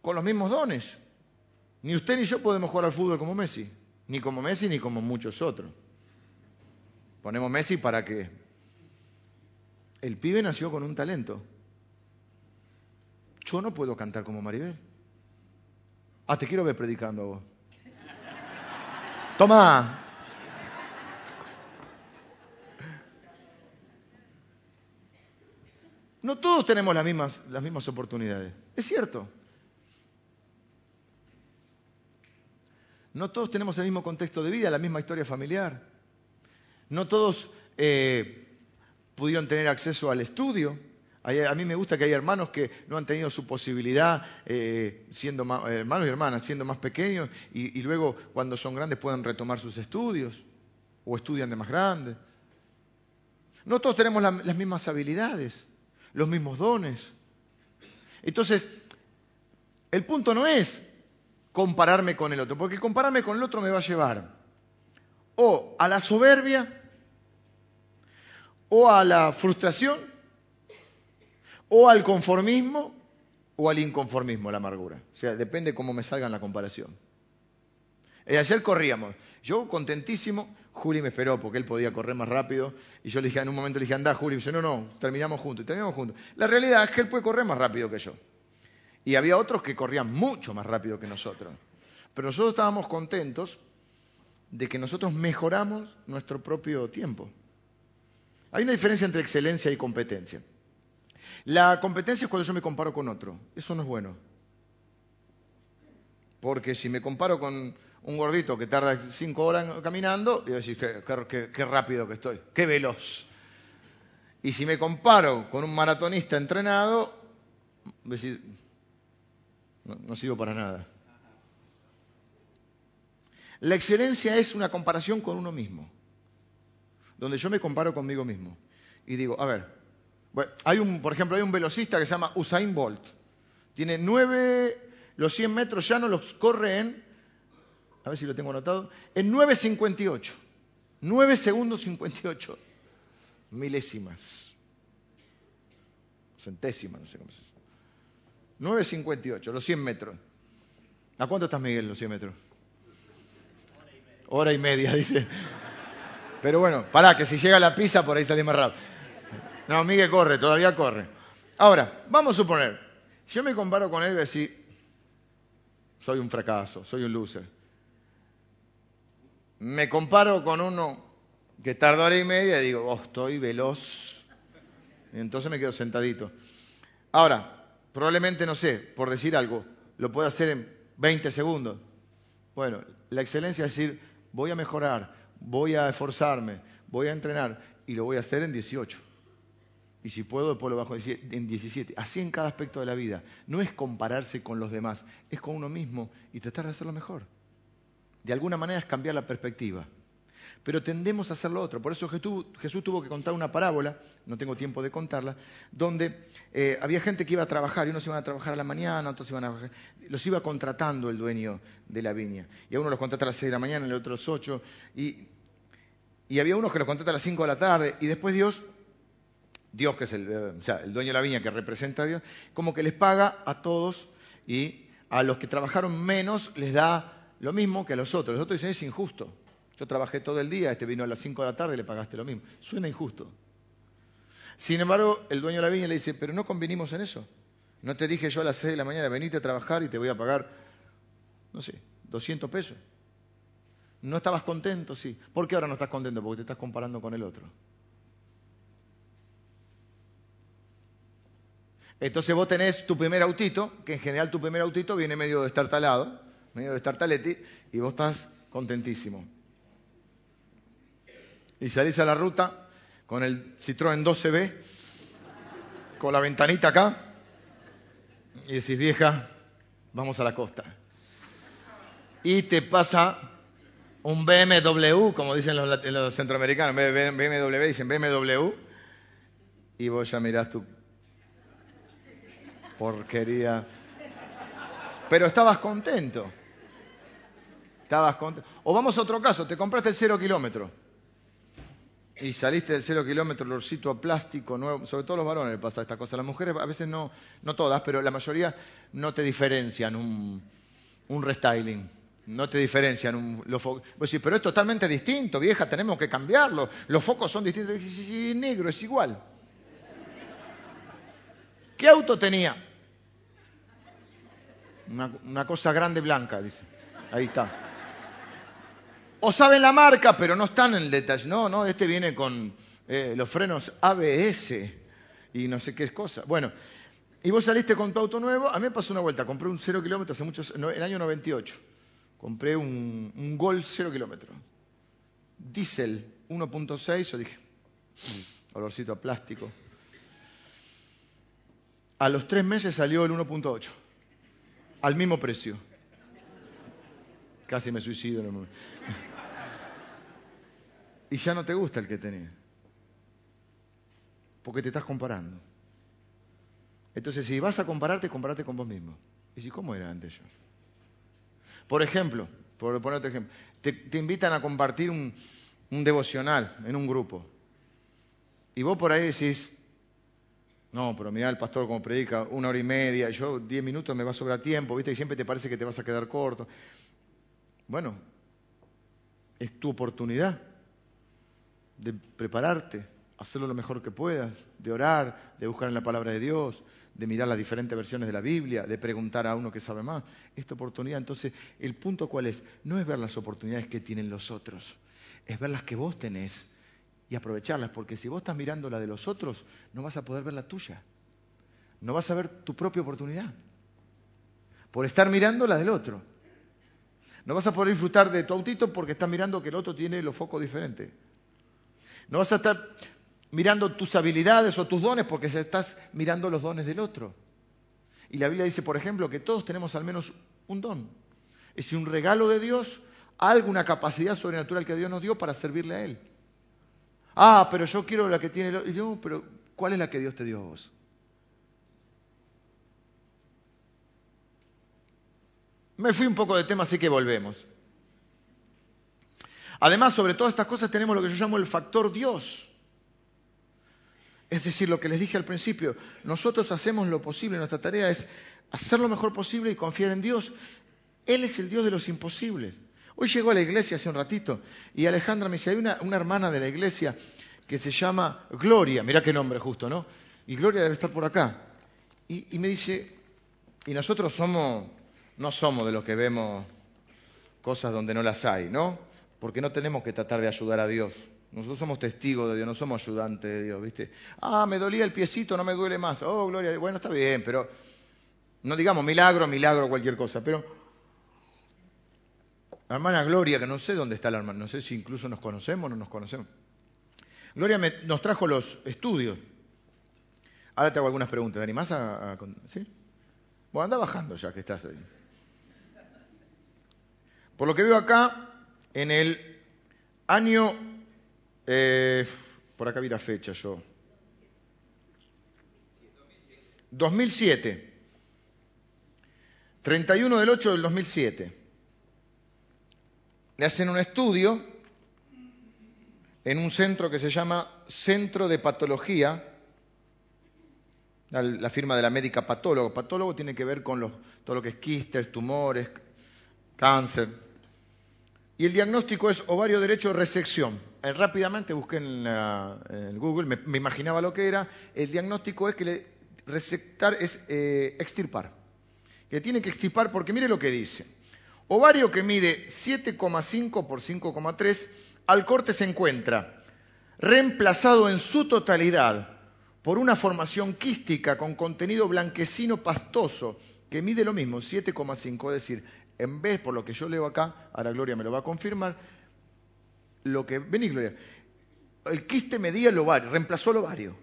con los mismos dones. Ni usted ni yo podemos jugar al fútbol como Messi. Ni como Messi ni como muchos otros. Ponemos Messi para que el pibe nació con un talento. Yo no puedo cantar como Maribel. Ah, te quiero ver predicando a vos. Toma. No todos tenemos las mismas, las mismas oportunidades. Es cierto. No todos tenemos el mismo contexto de vida, la misma historia familiar. No todos eh, pudieron tener acceso al estudio. A mí me gusta que hay hermanos que no han tenido su posibilidad, eh, siendo hermanos y hermanas, siendo más pequeños, y, luego cuando son grandes pueden retomar sus estudios o estudian de más grandes. No todos tenemos las mismas habilidades, los mismos dones. Entonces, el punto no es compararme con el otro, porque compararme con el otro me va a llevar o a la soberbia, o a la frustración, o al conformismo, o al inconformismo, la amargura. O sea, depende cómo me salga en la comparación. Eh, ayer corríamos, yo contentísimo, Juli me esperó porque él podía correr más rápido, y yo le dije, en un momento le dije, anda Juli, yo, no, no, terminamos juntos, terminamos juntos. La realidad es que él puede correr más rápido que yo. Y había otros que corrían mucho más rápido que nosotros. Pero nosotros estábamos contentos de que nosotros mejoramos nuestro propio tiempo. Hay una diferencia entre excelencia y competencia. La competencia es cuando yo me comparo con otro. Eso no es bueno. Porque si me comparo con un gordito que tarda cinco horas caminando, voy a decir, qué, rápido que estoy, qué veloz. Y si me comparo con un maratonista entrenado, voy a decir, no sirvo para nada. La excelencia es una comparación con uno mismo, donde yo me comparo conmigo mismo. Y digo, a ver, por ejemplo, hay un velocista que se llama Usain Bolt. Tiene nueve, los 100 metros ya no los corre en, a ver si lo tengo anotado, en 9.58. 9 segundos 58. Milésimas. Centésimas, no sé cómo se dice. 9.58, los 100 metros. ¿A cuánto estás, Miguel, los 100 metros? Hora y media, dice. Pero bueno, pará, que si llega la pizza por ahí sale más rápido. No, Miguel corre, todavía corre. Ahora, vamos a suponer, si yo me comparo con él, a decir, soy un fracaso, soy un loser. Me comparo con uno que tarda hora y media y digo, oh, estoy veloz. Y entonces me quedo sentadito. Ahora, probablemente, no sé, por decir algo, lo puedo hacer en 20 segundos. Bueno, la excelencia es decir, voy a mejorar, voy a esforzarme, voy a entrenar y lo voy a hacer en 18. Y si puedo, después lo bajo en 17. Así en cada aspecto de la vida. No es compararse con los demás, es con uno mismo y tratar de hacerlo mejor. De alguna manera es cambiar la perspectiva pero tendemos a hacer lo otro. Por eso Jesús, tuvo que contar una parábola, no tengo tiempo de contarla, donde eh, había gente que iba a trabajar, y unos iban a trabajar a la mañana, otros iban a los iba contratando el dueño de la viña. Y a uno los contrata a las 6 de la mañana, el otro a las 8, y, y había unos que los contrata a las 5 de la tarde, y después Dios Dios, que es el, el, dueño de la viña que representa a Dios, como que les paga a todos y a los que trabajaron menos les da lo mismo que a los otros. Los otros dicen es injusto. Yo trabajé todo el día, este vino a las 5 de la tarde y le pagaste lo mismo. Suena injusto. Sin embargo, el dueño de la viña le dice, pero no convinimos en eso. No te dije yo a las 6 de la mañana, venite a trabajar y te voy a pagar, no sé, 200 pesos. ¿No estabas contento? Sí. ¿Por qué ahora no estás contento? Porque te estás comparando con el otro. Entonces vos tenés tu primer autito, que en general tu primer autito viene medio destartalado, medio destartaletti, y vos estás contentísimo y salís a la ruta con el Citroën 12B, con la ventanita acá, y decís, vieja, vamos a la costa. Y te pasa un BMW, como dicen los, centroamericanos, en vez de BMW dicen BMW, y vos ya mirás tu porquería. Pero estabas contento. Estabas contento. O vamos a otro caso, te compraste el cero kilómetro y saliste del cero kilómetro, el olorcito a plástico, nuevo, sobre todo los varones le pasa esta cosa. Las mujeres a veces no, no todas, pero la mayoría no te diferencian un, un restyling. No te diferencian un, los focos. Sí, pero es totalmente distinto, vieja, tenemos que cambiarlo. Los focos son distintos. Sí, negro, es igual. ¿Qué auto tenía? Una cosa grande blanca, dice. Ahí está. O saben la marca, pero no están en el detalle. No, no, este viene con eh, los frenos ABS y no sé qué es cosa. Bueno, y vos saliste con tu auto nuevo. A mí me pasó una vuelta. Compré un cero kilómetro hace muchos, en el año 98. Compré un, Gol cero kilómetro. Diesel 1.6. Yo dije, mm, olorcito a plástico. A los tres meses salió el 1.8. Al mismo precio. Casi me suicido en el momento. Y ya no te gusta el que tenés. Porque te estás comparando. Entonces, si vas a compararte, comparate con vos mismo. Y si, ¿cómo era antes yo? Por ejemplo, por poner otro ejemplo, te, invitan a compartir un, un devocional en un grupo. Y vos por ahí decís, no, pero mira el pastor como predica una hora y media, yo diez minutos me va a sobrar tiempo, ¿viste? Y siempre te parece que te vas a quedar corto. Bueno, es tu oportunidad de prepararte, hacerlo lo mejor que puedas, de orar, de buscar en la palabra de Dios, de mirar las diferentes versiones de la Biblia, de preguntar a uno que sabe más. Esta oportunidad, entonces, el punto cuál es, no es ver las oportunidades que tienen los otros, es ver las que vos tenés y aprovecharlas, porque si vos estás mirando la de los otros, no vas a poder ver la tuya, no vas a ver tu propia oportunidad, por estar mirando la del otro. No vas a poder disfrutar de tu autito porque estás mirando que el otro tiene los focos diferentes. No vas a estar mirando tus habilidades o tus dones porque estás mirando los dones del otro. Y la Biblia dice, por ejemplo, que todos tenemos al menos un don. Es un regalo de Dios, alguna capacidad sobrenatural que Dios nos dio para servirle a Él. Ah, pero yo quiero la que tiene... Y yo, pero ¿cuál es la que Dios te dio a vos? Me fui un poco de tema, así que volvemos. Además, sobre todas estas cosas tenemos lo que yo llamo el factor Dios. Es decir, lo que les dije al principio, nosotros hacemos lo posible, nuestra tarea es hacer lo mejor posible y confiar en Dios. Él es el Dios de los imposibles. Hoy llegó a la iglesia hace un ratito y Alejandra me dice, hay una, hermana de la iglesia que se llama Gloria, mira qué nombre justo, ¿no? Y Gloria debe estar por acá. Y me dice, y nosotros somos, no somos de los que vemos cosas donde no las hay, ¿no? porque no tenemos que tratar de ayudar a Dios. Nosotros somos testigos de Dios, no somos ayudantes de Dios, ¿viste? Ah, me dolía el piecito, no me duele más. Oh, gloria. Bueno, está bien, pero no digamos milagro, milagro, cualquier cosa. Pero hermana Gloria, que no sé dónde está la hermana, no sé si incluso nos conocemos o no nos conocemos. Gloria nos trajo los estudios. Ahora te hago algunas preguntas. ¿Te animás a, ¿Sí? Bueno, anda bajando ya que estás ahí. Por lo que veo acá, en el año, eh, por acá vi la fecha yo, 2007, 31 del 8 del 2007, le hacen un estudio en un centro que se llama Centro de Patología, la, firma de la médica patólogo. Patólogo tiene que ver con todo lo que es quistes, tumores, cáncer. Y el diagnóstico es ovario derecho resección. Eh, rápidamente busqué en, Google, me, imaginaba lo que era. El diagnóstico es que resectar es eh, extirpar. Que tiene que extirpar porque mire lo que dice. Ovario que mide 7,5 por 5,3, al corte se encuentra reemplazado en su totalidad por una formación quística con contenido blanquecino pastoso que mide lo mismo, 7,5, es decir, en vez, por lo que yo leo acá, ahora Gloria me lo va a confirmar, lo que, vení Gloria, el quiste medía el ovario, reemplazó el ovario,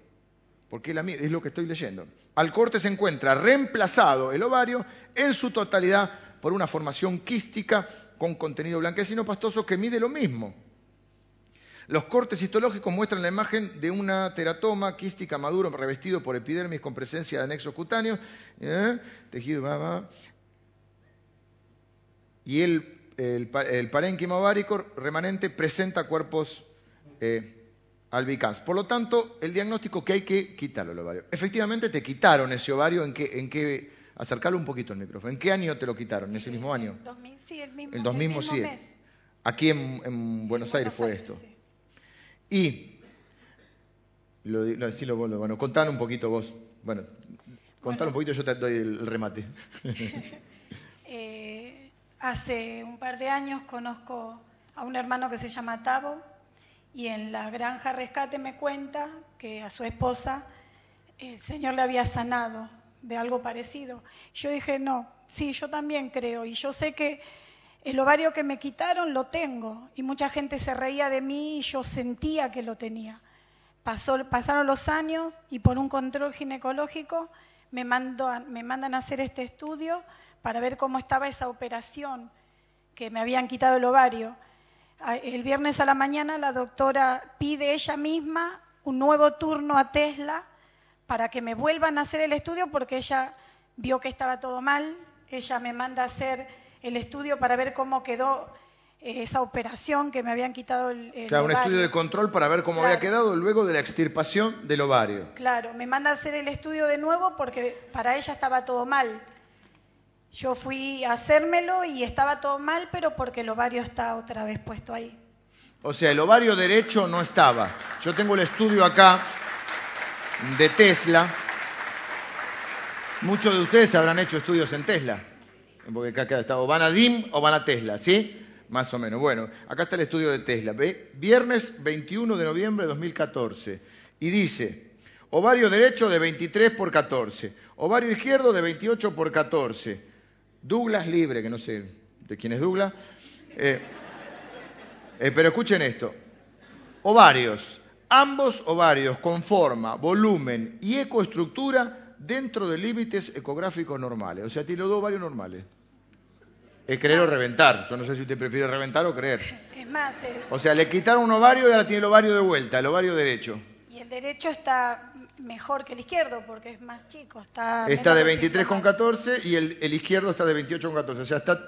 porque es lo que estoy leyendo. Al corte se encuentra reemplazado el ovario en su totalidad por una formación quística con contenido blanquecino pastoso que mide lo mismo. Los cortes histológicos muestran la imagen de una teratoma quística maduro revestido por epidermis con presencia de anexos cutáneos, ¿eh? tejido, y el, el, parénquima ovárico remanente presenta cuerpos eh, albicans. Por lo tanto, el diagnóstico que hay que quitarlo el ovario. Efectivamente, te quitaron ese ovario en qué, en qué, acercarlo un poquito al micrófono. ¿En qué año te lo quitaron? ¿En ese mismo año? 2000, sí, el mismo, El 2000 mismo sí. mes. Aquí en, en Buenos En Aires fue Aires, esto. sí. Y, lo, no, vos, bueno, contalo un poquito vos. Bueno, contalo un poquito, yo te doy el, el remate. Hace un par de años conozco a un hermano que se llama Tavo y en la granja Rescate me cuenta que a su esposa el Señor le había sanado de algo parecido. Yo dije, no, sí, yo también creo y yo sé que el ovario que me quitaron lo tengo y mucha gente se reía de mí y yo sentía que lo tenía. Pasó- pasaron los años y por un control ginecológico me, me mandan a hacer este estudio para ver cómo estaba esa operación que me habían quitado el ovario. El viernes a la mañana la doctora pide ella misma un nuevo turno a Tesla para que me vuelvan a hacer el estudio porque ella vio que estaba todo mal. Ella me manda a hacer el estudio para ver cómo quedó eh, esa operación que me habían quitado el, el Claro, un ovario. estudio de control para ver cómo Claro. había quedado luego de la extirpación del ovario. Claro, me manda a hacer el estudio de nuevo porque para ella estaba todo mal. Yo fui a hacérmelo y estaba todo mal, pero porque el ovario está otra vez puesto ahí. O sea, el ovario derecho no estaba. Yo tengo el estudio acá de Tesla. Muchos de ustedes habrán hecho estudios en Tesla. Porque acá, está, o van a DIM o van a Tesla, ¿sí? Más o menos. Bueno, acá está el estudio de Tesla. Viernes 21 de noviembre de 2014. Y dice, ovario derecho de 23 por 14. Ovario izquierdo de 28 por 14. Douglas libre, que no sé de quién es Douglas. Eh, eh, pero escuchen esto. Ovarios. Ambos ovarios con forma, volumen y ecoestructura dentro de límites ecográficos normales. O sea, tiene los dos ovarios normales. Es creer o reventar. Yo no sé si usted prefiere reventar o creer. Es más, el- O sea, le quitaron un ovario y ahora tiene el ovario de vuelta, el ovario derecho. Y el derecho está mejor que el izquierdo porque es más chico. Está, Está de menos 23 con desinflamado. 14 y el, el izquierdo está de 28 con 14. O sea, está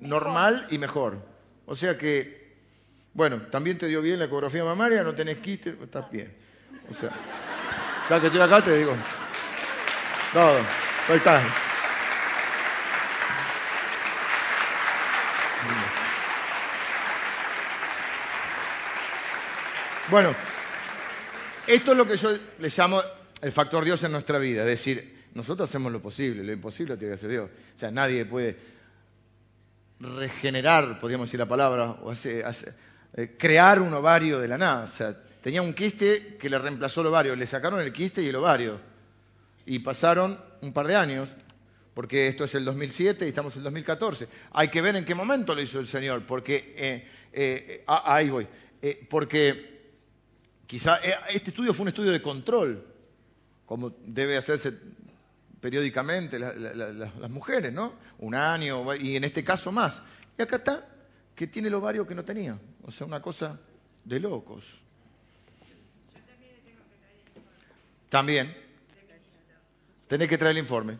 normal y mejor. O sea que, bueno, también te dio bien la ecografía mamaria, no tenés quiste, estás bien. O sea, cada que estoy acá te digo. Todo, ahí está. Bueno, esto es lo que yo le llamo el factor Dios en nuestra vida, es decir, nosotros hacemos lo posible, lo imposible tiene que hacer Dios. O sea, nadie puede regenerar, podríamos decir la palabra, o eh, crear un ovario de la nada. O sea, tenía un quiste que le reemplazó el ovario, le sacaron el quiste y el ovario. Y pasaron un par de años, porque esto es el 2007 y estamos en el 2014. Hay que ver en qué momento lo hizo el Señor, porque, eh, eh, ah, ahí voy, porque quizá eh, este estudio fue un estudio de control, como debe hacerse periódicamente la- la- la- la- las mujeres, ¿no? Un año, y en este caso más. Y acá está, que tiene el ovario que no tenía. O sea, una cosa de locos. También. Tenés que traer el informe.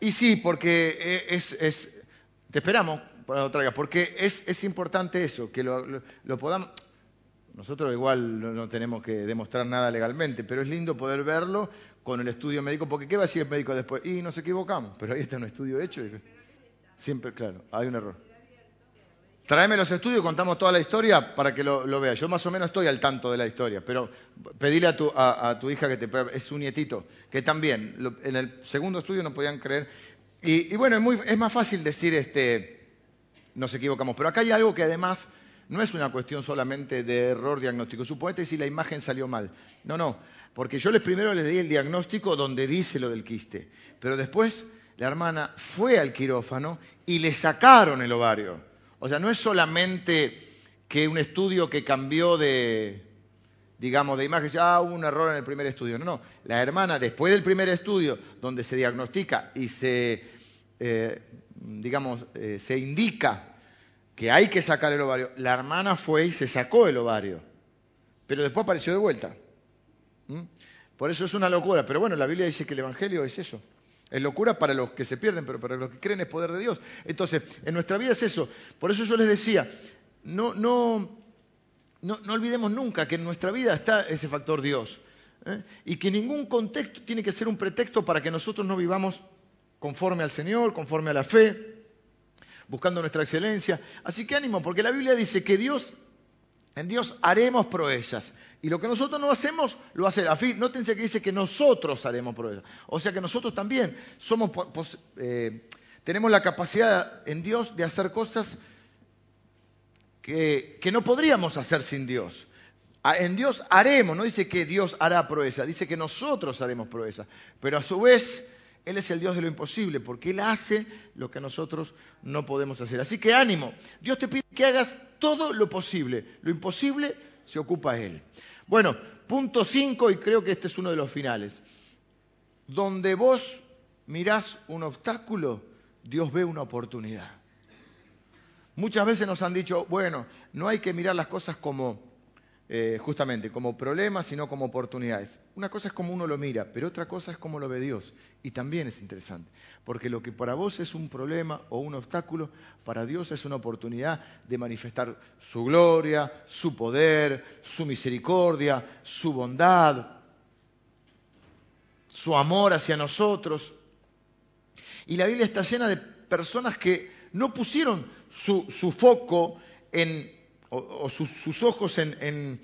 Y sí, porque eh, es, es- te esperamos para lo traigas, porque es, es importante eso, que lo- lo podamos... Nosotros igual no, no tenemos que demostrar nada legalmente, pero es lindo poder verlo con el estudio médico, porque ¿qué va a decir el médico después? Y nos equivocamos, pero ahí está un estudio hecho. y- Siempre, claro, hay un error. Tráeme los estudios, contamos toda la historia para que lo, lo vea. Yo más o menos estoy al tanto de la historia, pero pedile a tu, a, a tu hija que te es su nietito, que también lo- en el segundo estudio no podían creer. Y, y bueno, es, muy, es más fácil decir, este, nos equivocamos, pero acá hay algo que además no es una cuestión solamente de error diagnóstico. Suponete si la imagen salió mal. No, no, porque yo les primero les di el diagnóstico donde dice lo del quiste, pero después la hermana fue al quirófano y le sacaron el ovario. O sea, no es solamente que un estudio que cambió de, digamos, de imagen, ah, hubo un error en el primer estudio. No, no. La hermana, después del primer estudio, donde se diagnostica y se, eh, digamos, eh, se indica que hay que sacar el ovario, la hermana fue y se sacó el ovario. Pero después apareció de vuelta. ¿Mm? Por eso es una locura. Pero bueno, la Biblia dice que el Evangelio es eso. Es locura para los que se pierden, pero para los que creen es poder de Dios. Entonces, en nuestra vida es eso. Por eso yo les decía, no, no, no, olvidemos nunca que en nuestra vida está ese factor Dios. ¿eh? Y que ningún contexto tiene que ser un pretexto para que nosotros no vivamos conforme al Señor, conforme a la fe, buscando nuestra excelencia. Así que ánimo, porque la Biblia dice que Dios, en Dios haremos proezas. Y lo que nosotros no hacemos, lo hace la fe. Nótense que dice que nosotros haremos proezas. O sea que nosotros también somos, eh, tenemos la capacidad en Dios de hacer cosas que, que no podríamos hacer sin Dios. En Dios haremos, no dice que Dios hará proezas, dice que nosotros haremos proezas. Pero a su vez él es el Dios de lo imposible, porque Él hace lo que nosotros no podemos hacer. Así que ánimo, Dios te pide que hagas todo lo posible. Lo imposible se ocupa Él. Bueno, punto 5, y creo que este es uno de los finales. Donde vos mirás un obstáculo, Dios ve una oportunidad. Muchas veces nos han dicho, bueno, no hay que mirar las cosas como eh, justamente como problemas, sino como oportunidades. Una cosa es como uno lo mira, pero otra cosa es cómo lo ve Dios. Y también es interesante, porque lo que para vos es un problema o un obstáculo, para Dios es una oportunidad de manifestar su gloria, su poder, su misericordia, su bondad, su amor hacia nosotros. Y la Biblia está llena de personas que no pusieron su, su foco en o, sus, ojos en,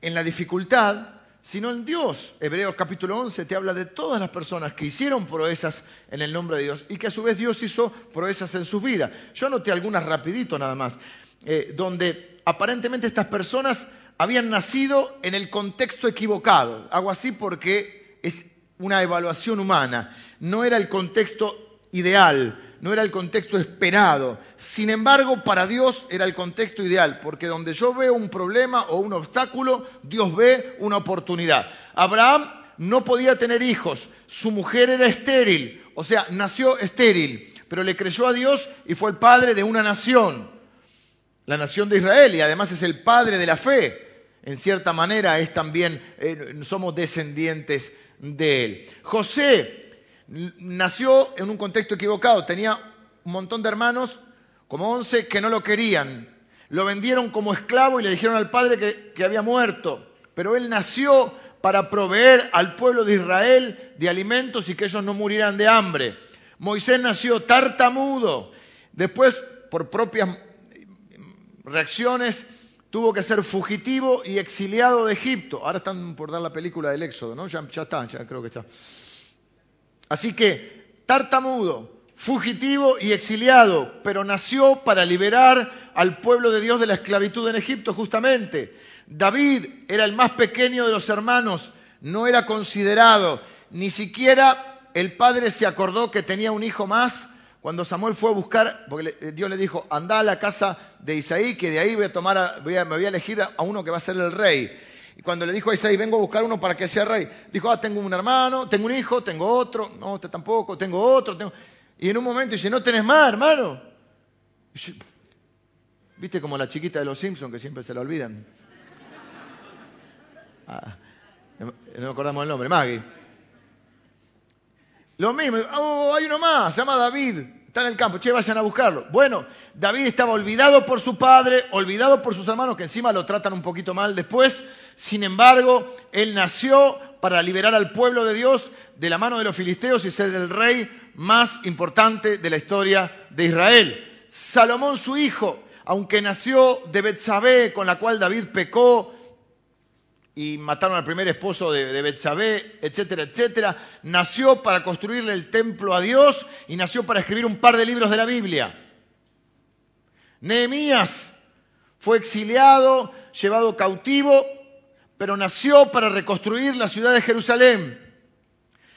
en la dificultad, sino en Dios. Hebreos capítulo 11 te habla de todas las personas que hicieron proezas en el nombre de Dios y que a su vez Dios hizo proezas en sus vidas. Yo anoté algunas rapidito nada más, eh, donde aparentemente estas personas habían nacido en el contexto equivocado. Hago así porque es una evaluación humana, no era el contexto ideal, no era el contexto esperado. Sin embargo, para Dios era el contexto ideal, porque donde yo veo un problema o un obstáculo, Dios ve una oportunidad. Abraham no podía tener hijos, su mujer era estéril, o sea, nació estéril, pero le creyó a Dios y fue el padre de una nación, la nación de Israel, y además es el padre de la fe. En cierta manera es también, eh, somos descendientes de él. José nació en un contexto equivocado, tenía un montón de hermanos, como once, que no lo querían. Lo vendieron como esclavo y le dijeron al padre que, había muerto. Pero él nació para proveer al pueblo de Israel de alimentos y que ellos no murieran de hambre. Moisés nació tartamudo. Después, por propias reacciones, tuvo que ser fugitivo y exiliado de Egipto. Ahora están por dar la película del Éxodo, ¿no? Ya, ya está, ya creo que está. Así que, tartamudo, fugitivo y exiliado, pero nació para liberar al pueblo de Dios de la esclavitud en Egipto justamente. David era el más pequeño de los hermanos, no era considerado, ni siquiera el padre se acordó que tenía un hijo más cuando Samuel fue a buscar, porque Dios le dijo, anda a la casa de Isaí, que de ahí voy a tomar, me voy a elegir a uno que va a ser el rey. Y cuando le dijo a Isaí, vengo a buscar uno para que sea rey, dijo, ah, tengo un hermano, tengo un hijo, tengo otro, no, usted tampoco, tengo otro. Tengo... Y en un momento dice, no tenés más, hermano. ¿Viste como la chiquita de los Simpsons que siempre se la olvidan? Ah, no acordamos el nombre, Maggie. Lo mismo, oh, hay uno más, se llama David. Está en el campo, che, vayan a buscarlo. Bueno, David estaba olvidado por su padre, olvidado por sus hermanos, que encima lo tratan un poquito mal después. Sin embargo, él nació para liberar al pueblo de Dios de la mano de los filisteos y ser el rey más importante de la historia de Israel. Salomón, su hijo, aunque nació de Betsabé, con la cual David pecó, y mataron al primer esposo de, de Betsabé, etcétera, etcétera. Nació para construirle el templo a Dios y nació para escribir un par de libros de la Biblia. Nehemías fue exiliado, llevado cautivo, pero nació para reconstruir la ciudad de Jerusalén.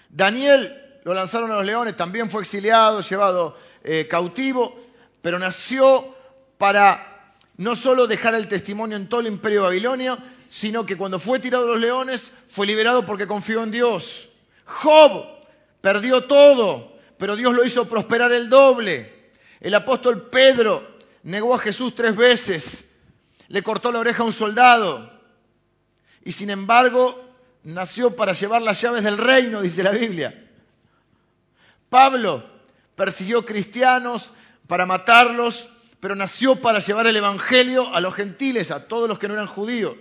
Daniel lo lanzaron a los leones, también fue exiliado, llevado eh, cautivo, pero nació para no solo dejar el testimonio en todo el imperio babilonio, sino que cuando fue tirado a los leones fue liberado porque confió en Dios. Job perdió todo, pero Dios lo hizo prosperar el doble. El apóstol Pedro negó a Jesús tres veces, le cortó la oreja a un soldado y sin embargo nació para llevar las llaves del reino, dice la Biblia. Pablo persiguió cristianos para matarlos, pero nació para llevar el Evangelio a los gentiles, a todos los que no eran judíos.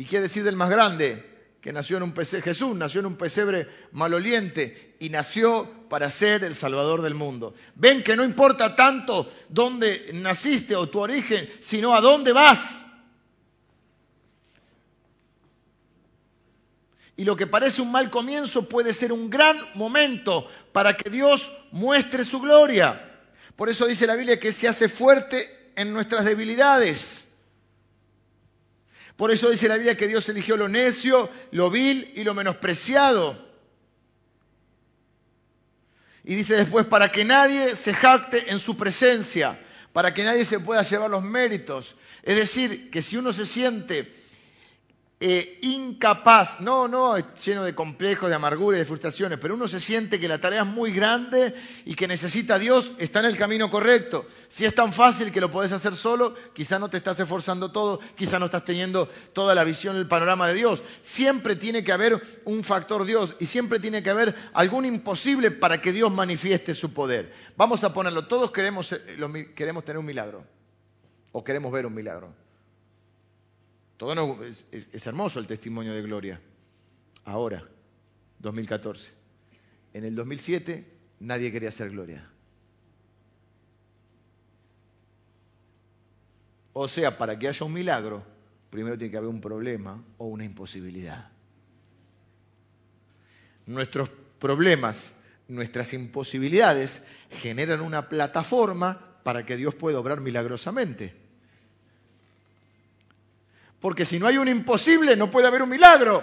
¿Y qué decir del más grande? Que nació en un pesebre, Jesús nació en un pesebre maloliente y nació para ser el Salvador del mundo. Ven que no importa tanto dónde naciste o tu origen, sino a dónde vas. Y lo que parece un mal comienzo puede ser un gran momento para que Dios muestre su gloria. Por eso dice la Biblia que se hace fuerte en nuestras debilidades. Por eso dice la Biblia que Dios eligió lo necio, lo vil y lo menospreciado. Y dice después, para que nadie se jacte en su presencia, para que nadie se pueda llevar los méritos. Es decir, que si uno se siente eh, incapaz, no, no lleno de complejos, de amargura y de frustraciones, pero uno se siente que la tarea es muy grande y que necesita a Dios, está en el camino correcto. Si es tan fácil que lo podés hacer solo, quizá no te estás esforzando todo, quizá no estás teniendo toda la visión, el panorama de Dios. Siempre tiene que haber un factor Dios y siempre tiene que haber algún imposible para que Dios manifieste su poder. Vamos a ponerlo, todos queremos, eh, queremos tener un milagro o queremos ver un milagro. Todo es, es hermoso el testimonio de Gloria. Ahora, 2014. En el 2007 nadie quería hacer Gloria. O sea, para que haya un milagro, primero tiene que haber un problema o una imposibilidad. Nuestros problemas, nuestras imposibilidades generan una plataforma para que Dios pueda obrar milagrosamente. Porque si no hay un imposible, no puede haber un milagro.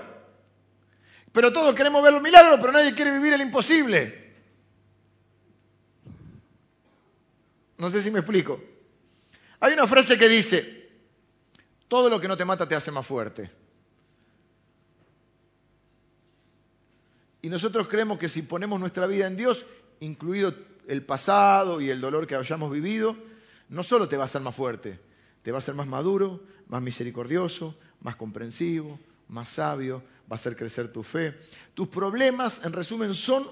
Pero todos queremos ver los milagros, pero nadie quiere vivir el imposible. No sé si me explico. Hay una frase que dice, todo lo que no te mata te hace más fuerte. Y nosotros creemos que si ponemos nuestra vida en Dios, incluido el pasado y el dolor que hayamos vivido, no solo te va a hacer más fuerte, te va a hacer más maduro, más misericordioso, más comprensivo, más sabio, va a hacer crecer tu fe. Tus problemas, en resumen, son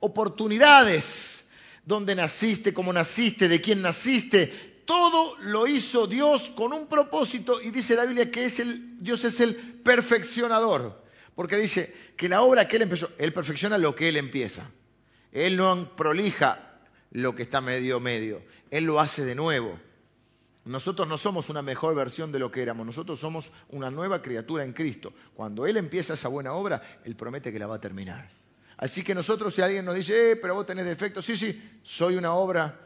oportunidades. Donde naciste, cómo naciste, de quién naciste, todo lo hizo Dios con un propósito y dice la Biblia que Dios es el perfeccionador. Porque dice que la obra que Él empezó, Él perfecciona lo que Él empieza. Él no prolija lo que está medio medio, Él lo hace de nuevo. Nosotros no somos una mejor versión de lo que éramos, nosotros somos una nueva criatura en Cristo. Cuando Él empieza esa buena obra, Él promete que la va a terminar. Así que nosotros, si alguien nos dice, eh, pero vos tenés defectos, sí, sí, soy una obra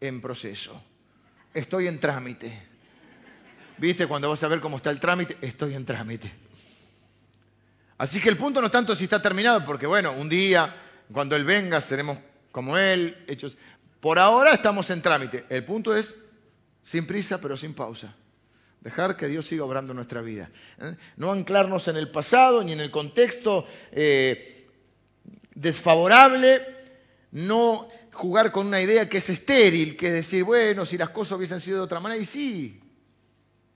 en proceso. Estoy en trámite. ¿Viste? Cuando vas a ver cómo está el trámite, estoy en trámite. Así que el punto no es tanto si está terminado, porque bueno, un día, cuando Él venga, seremos como Él, hechos. Por ahora estamos en trámite. El punto es sin prisa pero sin pausa. Dejar que Dios siga obrando nuestra vida. ¿eh? No anclarnos en el pasado ni en el contexto eh, desfavorable, no jugar con una idea que es estéril, que es decir, bueno, si las cosas hubiesen sido de otra manera, y sí,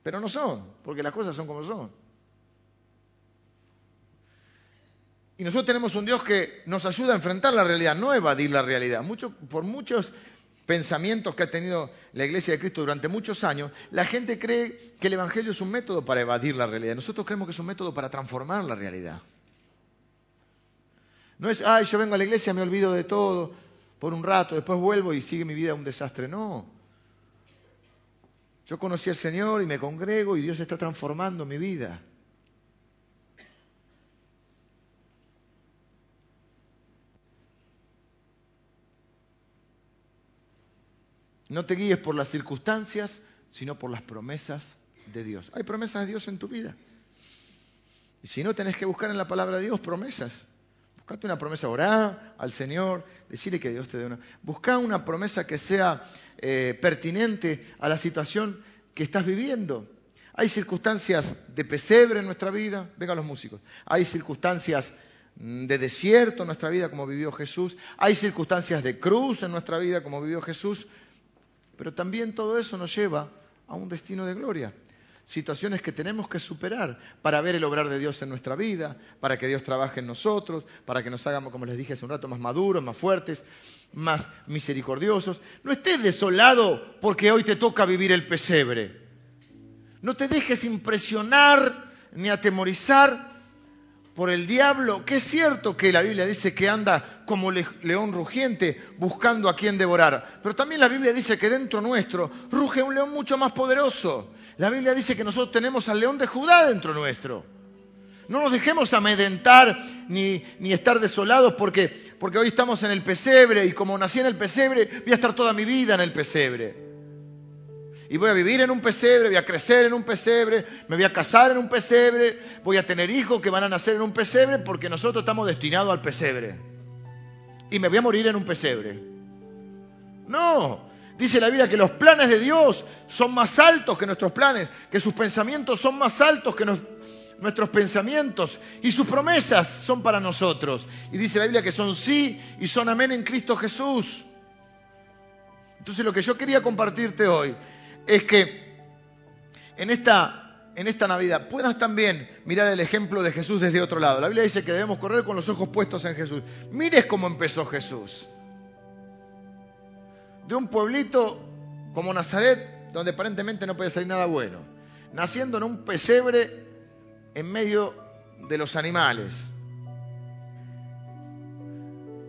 pero no son, porque las cosas son como son. Y nosotros tenemos un Dios que nos ayuda a enfrentar la realidad, no evadir la realidad. Por muchos pensamientos que ha tenido la Iglesia de Cristo durante muchos años, la gente cree que el Evangelio es un método para evadir la realidad. Nosotros creemos que es un método para transformar la realidad. No es, ay, yo vengo a la iglesia, me olvido de todo por un rato, después vuelvo y sigue mi vida un desastre. No. Yo conocí al Señor y me congrego y Dios está transformando mi vida. No te guíes por las circunstancias, sino por las promesas de Dios. Hay promesas de Dios en tu vida. Y si no, tenés que buscar en la palabra de Dios promesas. Buscate una promesa, orá al Señor, decirle que Dios te dé una. Busca una promesa que sea eh, pertinente a la situación que estás viviendo. Hay circunstancias de pesebre en nuestra vida, vengan los músicos. Hay circunstancias mm, de desierto en nuestra vida como vivió Jesús. Hay circunstancias de cruz en nuestra vida como vivió Jesús. Pero también todo eso nos lleva a un destino de gloria. situaciones que tenemos que superar para ver el obrar de Dios en nuestra vida, para que Dios trabaje en nosotros, para que nos hagamos, como les dije hace un rato, más maduros, más fuertes, más misericordiosos. No estés desolado porque hoy te toca vivir el pesebre. No te dejes impresionar ni atemorizar por el diablo, que es cierto que la Biblia dice que anda como león rugiente buscando a quien devorar, pero también la Biblia dice que dentro nuestro ruge un león mucho más poderoso. La Biblia dice que nosotros tenemos al león de Judá dentro nuestro. No nos dejemos amedrentar ni, ni estar desolados porque, porque hoy estamos en el pesebre y como nací en el pesebre, voy a estar toda mi vida en el pesebre y voy a vivir en un pesebre, voy a crecer en un pesebre, me voy a casar en un pesebre, voy a tener hijos que van a nacer en un pesebre porque nosotros estamos destinados al pesebre. Y me voy a morir en un pesebre. No, dice la Biblia que los planes de Dios son más altos que nuestros planes, que sus pensamientos son más altos que nuestros pensamientos y sus promesas son para nosotros. Y dice la Biblia que son sí y son amén en Cristo Jesús. Entonces lo que yo quería compartirte hoy es que en esta, en esta Navidad puedas también mirar el ejemplo de Jesús desde otro lado. La Biblia dice que debemos correr con los ojos puestos en Jesús. Mires cómo empezó Jesús. De un pueblito como Nazaret, donde aparentemente no puede salir nada bueno. Naciendo en un pesebre en medio de los animales.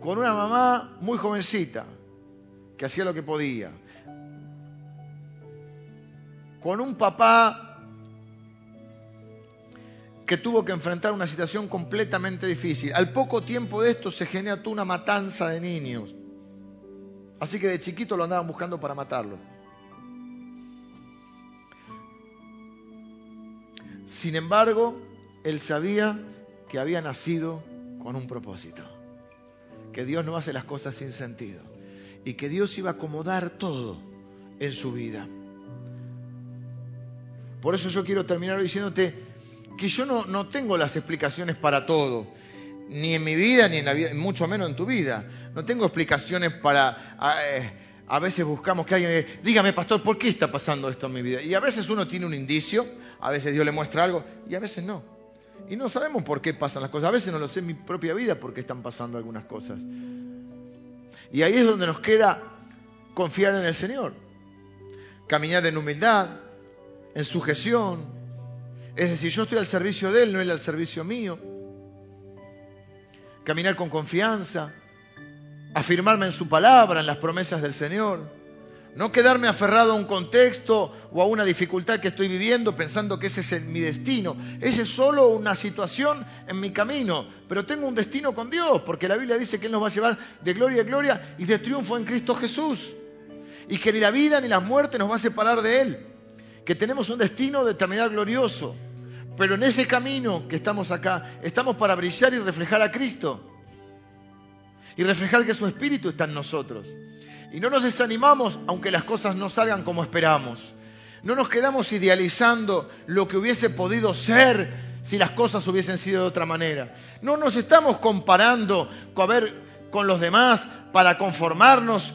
Con una mamá muy jovencita, que hacía lo que podía con un papá que tuvo que enfrentar una situación completamente difícil. Al poco tiempo de esto se generó una matanza de niños. Así que de chiquito lo andaban buscando para matarlo. Sin embargo, él sabía que había nacido con un propósito. Que Dios no hace las cosas sin sentido. Y que Dios iba a acomodar todo en su vida. Por eso yo quiero terminar diciéndote que yo no, tengo las explicaciones para todo, ni en mi vida, ni en la vida, mucho menos en tu vida. No tengo explicaciones para... Eh, a veces buscamos que alguien, dígame pastor, ¿por qué está pasando esto en mi vida? Y a veces uno tiene un indicio, a veces Dios le muestra algo, y a veces no. Y no sabemos por qué pasan las cosas. A veces no lo sé en mi propia vida por qué están pasando algunas cosas. Y ahí es donde nos queda confiar en el Señor. Caminar en humildad, en sujeción. Es decir, yo estoy al servicio de Él, no Él al servicio mío. Caminar con confianza, afirmarme en su palabra, en las promesas del Señor. No quedarme aferrado a un contexto o a una dificultad que estoy viviendo pensando que ese es mi destino. Ese es solo una situación en mi camino, pero tengo un destino con Dios, porque la Biblia dice que Él nos va a llevar de gloria a gloria y de triunfo en Cristo Jesús. Y que ni la vida ni la muerte nos va a separar de Él que tenemos un destino de eternidad glorioso, pero en ese camino que estamos acá, estamos para brillar y reflejar a Cristo y reflejar que su Espíritu está en nosotros. Y no nos desanimamos aunque las cosas no salgan como esperamos. No nos quedamos idealizando lo que hubiese podido ser si las cosas hubiesen sido de otra manera. No nos estamos comparando con, con los demás para conformarnos,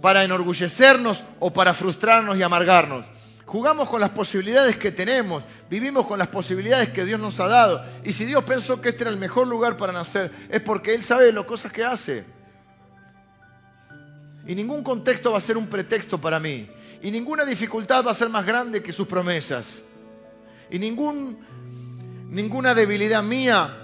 para enorgullecernos o para frustrarnos y amargarnos. Jugamos con las posibilidades que tenemos, vivimos con las posibilidades que Dios nos ha dado. Y si Dios pensó que este era el mejor lugar para nacer, es porque Él sabe las cosas que hace. Y ningún contexto va a ser un pretexto para mí. Y ninguna dificultad va a ser más grande que sus promesas. Y ningún, ninguna debilidad mía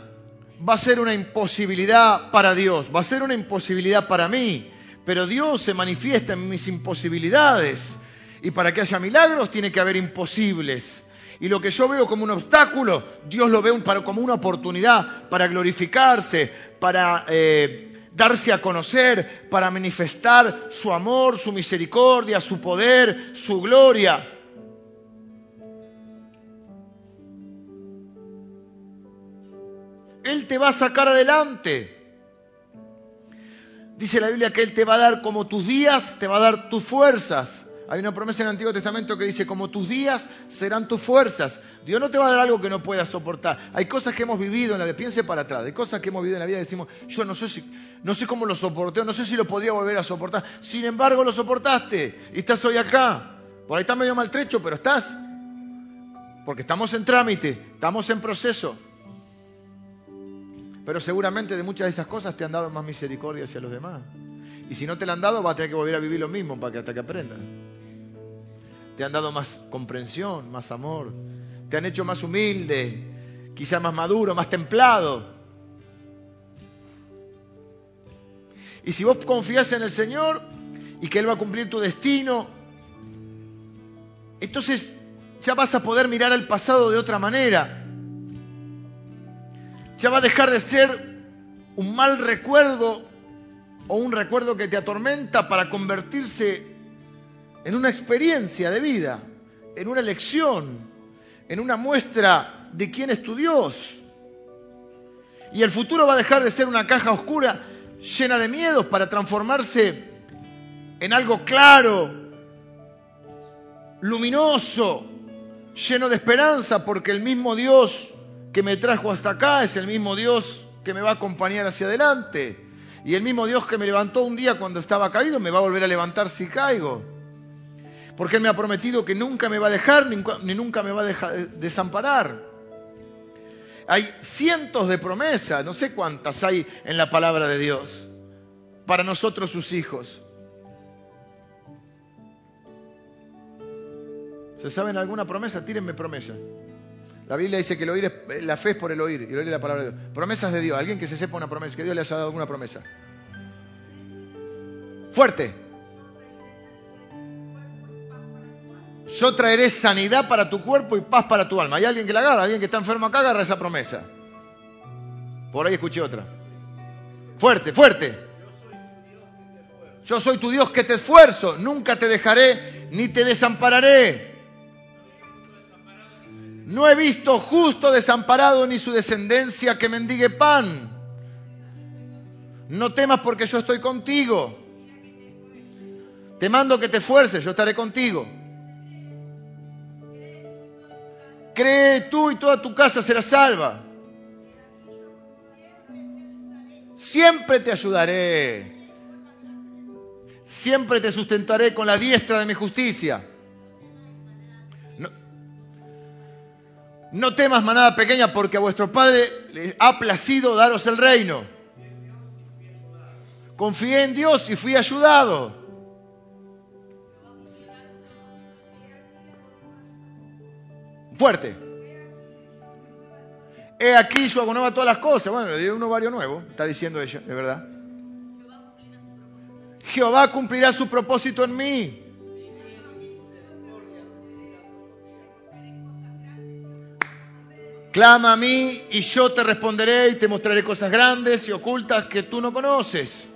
va a ser una imposibilidad para Dios. Va a ser una imposibilidad para mí. Pero Dios se manifiesta en mis imposibilidades. Y para que haya milagros tiene que haber imposibles. Y lo que yo veo como un obstáculo, Dios lo ve como una oportunidad para glorificarse, para eh, darse a conocer, para manifestar su amor, su misericordia, su poder, su gloria. Él te va a sacar adelante. Dice la Biblia que Él te va a dar como tus días, te va a dar tus fuerzas. Hay una promesa en el Antiguo Testamento que dice, como tus días serán tus fuerzas. Dios no te va a dar algo que no puedas soportar. Hay cosas que hemos vivido en la vida, piense para atrás, hay cosas que hemos vivido en la vida y decimos, yo no sé, si, no sé cómo lo soporté, no sé si lo podría volver a soportar. Sin embargo, lo soportaste y estás hoy acá. Por ahí estás medio maltrecho, pero estás. porque estamos en trámite, estamos en proceso. Pero seguramente de muchas de esas cosas te han dado más misericordia hacia los demás. Y si no te la han dado, vas a tener que volver a vivir lo mismo para que hasta que aprendas. Te han dado más comprensión, más amor. Te han hecho más humilde, quizá más maduro, más templado. Y si vos confías en el Señor y que Él va a cumplir tu destino, entonces ya vas a poder mirar al pasado de otra manera. Ya va a dejar de ser un mal recuerdo o un recuerdo que te atormenta para convertirse en una experiencia de vida, en una lección, en una muestra de quién es tu Dios. Y el futuro va a dejar de ser una caja oscura llena de miedos para transformarse en algo claro, luminoso, lleno de esperanza, porque el mismo Dios que me trajo hasta acá es el mismo Dios que me va a acompañar hacia adelante. Y el mismo Dios que me levantó un día cuando estaba caído me va a volver a levantar si caigo. Porque Él me ha prometido que nunca me va a dejar ni nunca me va a dejar, desamparar. Hay cientos de promesas, no sé cuántas hay en la palabra de Dios, para nosotros sus hijos. ¿Se saben alguna promesa? Tírenme promesa. La Biblia dice que el oír es, la fe es por el oír y el oír es la palabra de Dios. Promesas de Dios. Alguien que se sepa una promesa, que Dios le haya dado alguna promesa. Fuerte. Yo traeré sanidad para tu cuerpo y paz para tu alma. ¿Hay alguien que la agarra? ¿Alguien que está enfermo acá? Agarra esa promesa. Por ahí escuché otra. Fuerte, fuerte. Yo soy tu Dios que te esfuerzo. Nunca te dejaré ni te desampararé. No he visto justo desamparado ni su descendencia que mendigue pan. No temas porque yo estoy contigo. Te mando que te esfuerces, yo estaré contigo. Cree tú y toda tu casa será salva. Siempre te ayudaré. Siempre te sustentaré con la diestra de mi justicia. No temas manada pequeña porque a vuestro Padre le ha placido daros el reino. Confié en Dios y fui ayudado. Fuerte. He aquí yo hago nueva todas las cosas. Bueno, le dio un ovario nuevo, está diciendo ella, de verdad. Jehová cumplirá su propósito en mí. Clama a mí y yo te responderé y te mostraré cosas grandes y ocultas que tú no conoces.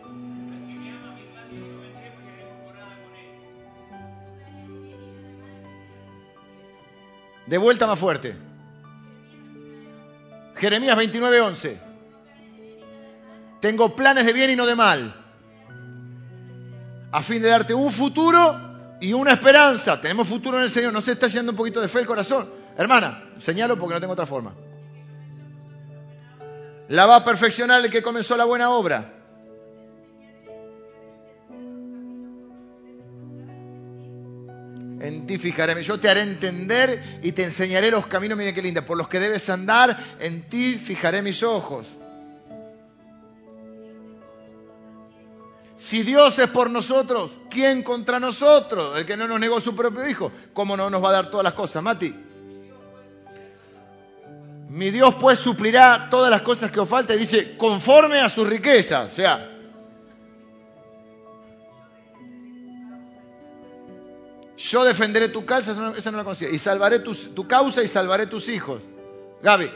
De vuelta más fuerte. Jeremías 29:11. Tengo planes de bien y no de mal, a fin de darte un futuro y una esperanza. Tenemos futuro en el Señor. ¿No se está yendo un poquito de fe el corazón? Hermana, señalo porque no tengo otra forma. La va a perfeccionar el que comenzó la buena obra. En ti fijaré, yo te haré entender y te enseñaré los caminos, mire qué linda, por los que debes andar, en ti fijaré mis ojos. Si Dios es por nosotros, ¿quién contra nosotros? El que no nos negó su propio Hijo. ¿Cómo no nos va a dar todas las cosas, Mati? Mi Dios pues suplirá todas las cosas que os falta y dice, conforme a su riqueza. O sea, yo defenderé tu causa, esa no, la conocía, y salvaré tu causa y salvaré tus hijos. Gaby.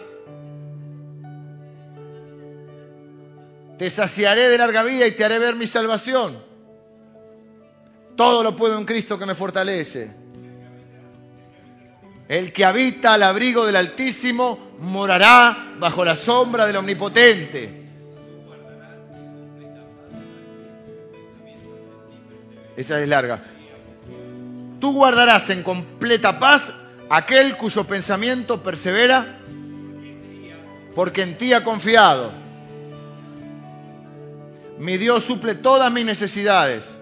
Te saciaré de larga vida y te haré ver mi salvación. Todo lo puedo en Cristo que me fortalece. El que habita al abrigo del Altísimo morará bajo la sombra del Omnipotente. Esa es larga. Tú guardarás en completa paz aquel cuyo pensamiento persevera, porque en ti ha confiado. Mi Dios suple todas mis necesidades.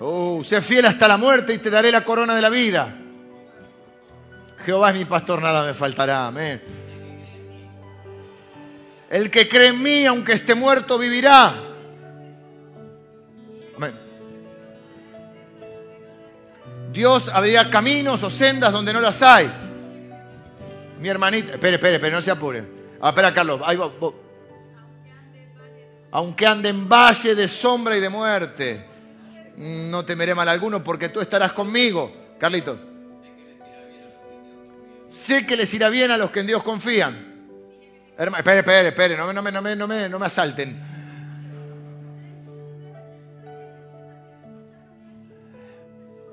Oh, sé fiel hasta la muerte y te daré la corona de la vida. Jehová es mi pastor, nada me faltará. Amén. El que cree en mí, aunque esté muerto, vivirá. Dios abrirá caminos o sendas donde no las hay. Mi hermanita, espere, espere, espere, no se apure. Ah, espera, Carlos, ahí. Aunque ande en valle de sombra y de muerte, no temeré mal alguno porque tú estarás conmigo. Carlito. Sé que les irá bien a los que en Dios confían. espere, espere, espere, no, no, no, no, me, no me asalten.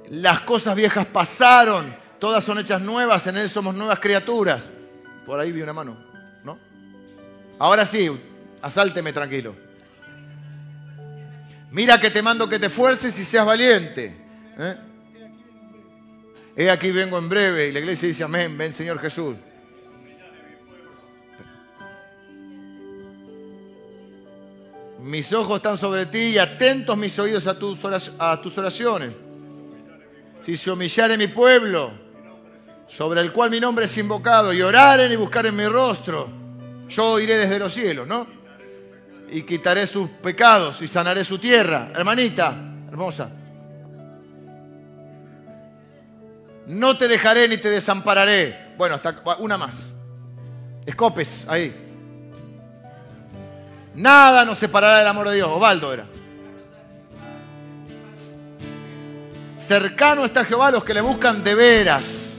Las cosas viejas pasaron, todas son hechas nuevas, en Él somos nuevas criaturas. Por ahí vi una mano, ¿no? Ahora sí, asálteme tranquilo. Mira que te mando que te fuerces y seas valiente. ¿eh? He aquí vengo en breve y la iglesia dice amén, ven Señor Jesús. Mis ojos están sobre ti y atentos mis oídos a tus, oraciones. Si se humillare mi pueblo, sobre el cual mi nombre es invocado, y oraren y buscaren mi rostro, yo iré desde los cielos, ¿no? Y quitaré sus pecados y sanaré su tierra. Hermanita, hermosa. No te dejaré ni te desampararé. Bueno, hasta una más. Escopes, ahí. Nada nos separará del amor de Dios. Ovaldo era. Cercano está Jehová a los que le buscan de veras.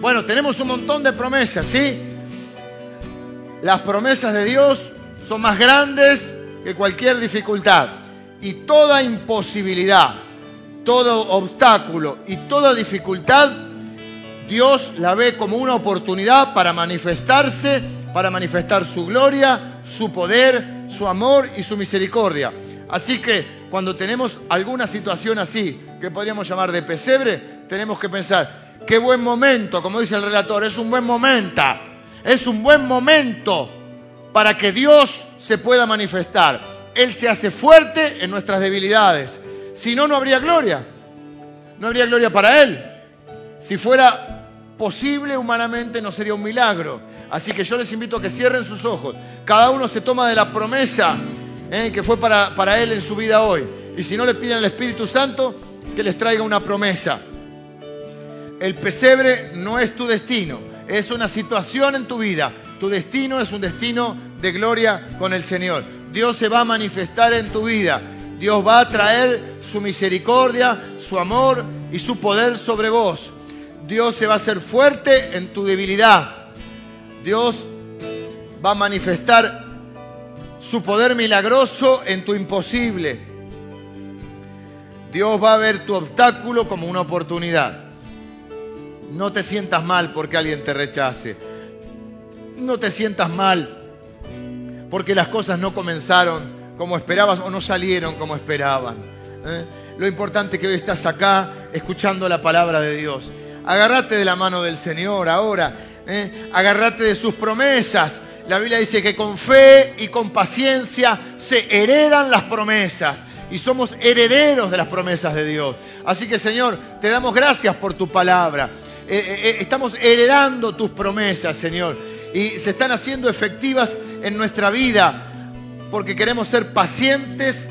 Bueno, tenemos un montón de promesas, ¿sí? Las promesas de Dios son más grandes que cualquier dificultad y toda imposibilidad todo obstáculo y toda dificultad, Dios la ve como una oportunidad para manifestarse, para manifestar su gloria, su poder, su amor y su misericordia. Así que cuando tenemos alguna situación así, que podríamos llamar de pesebre, tenemos que pensar, qué buen momento, como dice el relator, es un buen momento, es un buen momento para que Dios se pueda manifestar. Él se hace fuerte en nuestras debilidades. Si no, no habría gloria. No habría gloria para Él. Si fuera posible humanamente, no sería un milagro. Así que yo les invito a que cierren sus ojos. Cada uno se toma de la promesa eh, que fue para, para Él en su vida hoy. Y si no le piden al Espíritu Santo, que les traiga una promesa. El pesebre no es tu destino, es una situación en tu vida. Tu destino es un destino de gloria con el Señor. Dios se va a manifestar en tu vida. Dios va a traer su misericordia, su amor y su poder sobre vos. Dios se va a hacer fuerte en tu debilidad. Dios va a manifestar su poder milagroso en tu imposible. Dios va a ver tu obstáculo como una oportunidad. No te sientas mal porque alguien te rechace. No te sientas mal porque las cosas no comenzaron como esperabas o no salieron como esperaban. ¿eh? Lo importante es que hoy estás acá escuchando la palabra de Dios. Agarrate de la mano del Señor ahora. ¿eh? Agarrate de sus promesas. La Biblia dice que con fe y con paciencia se heredan las promesas y somos herederos de las promesas de Dios. Así que Señor, te damos gracias por tu palabra. Eh, estamos heredando tus promesas, Señor, y se están haciendo efectivas en nuestra vida porque queremos ser pacientes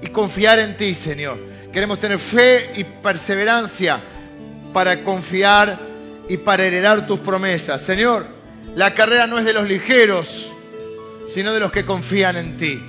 y confiar en ti, Señor. Queremos tener fe y perseverancia para confiar y para heredar tus promesas. Señor, la carrera no es de los ligeros, sino de los que confían en ti.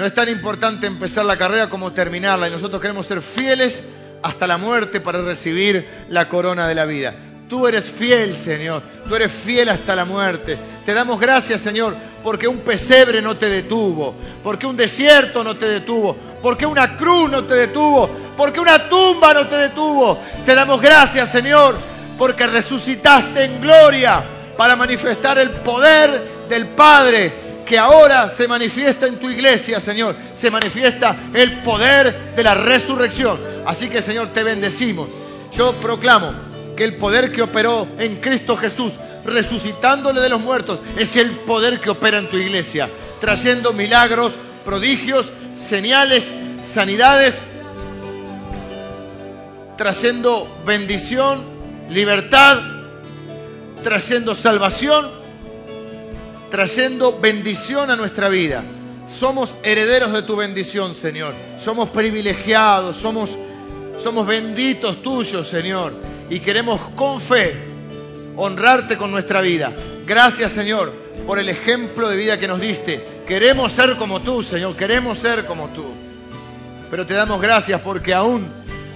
No es tan importante empezar la carrera como terminarla y nosotros queremos ser fieles hasta la muerte para recibir la corona de la vida. Tú eres fiel, Señor. Tú eres fiel hasta la muerte. Te damos gracias, Señor, porque un pesebre no te detuvo, porque un desierto no te detuvo, porque una cruz no te detuvo, porque una tumba no te detuvo. Te damos gracias, Señor, porque resucitaste en gloria para manifestar el poder del Padre que ahora se manifiesta en tu iglesia, Señor. Se manifiesta el poder de la resurrección. Así que, Señor, te bendecimos. Yo proclamo que el poder que operó en Cristo Jesús, resucitándole de los muertos, es el poder que opera en tu iglesia, trayendo milagros, prodigios, señales, sanidades, trayendo bendición libertad, trayendo salvación, trayendo bendición a nuestra vida. Somos herederos de tu bendición, Señor. Somos privilegiados, somos, somos benditos tuyos, Señor. Y queremos con fe honrarte con nuestra vida. Gracias, Señor, por el ejemplo de vida que nos diste. Queremos ser como tú, Señor. Queremos ser como tú. Pero te damos gracias porque aún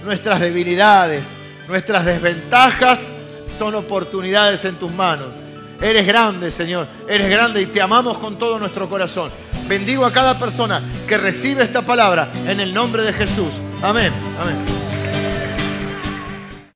nuestras debilidades, nuestras desventajas son oportunidades en tus manos. Eres grande, Señor. Eres grande y te amamos con todo nuestro corazón. Bendigo a cada persona que recibe esta palabra en el nombre de Jesús. Amén. Amén.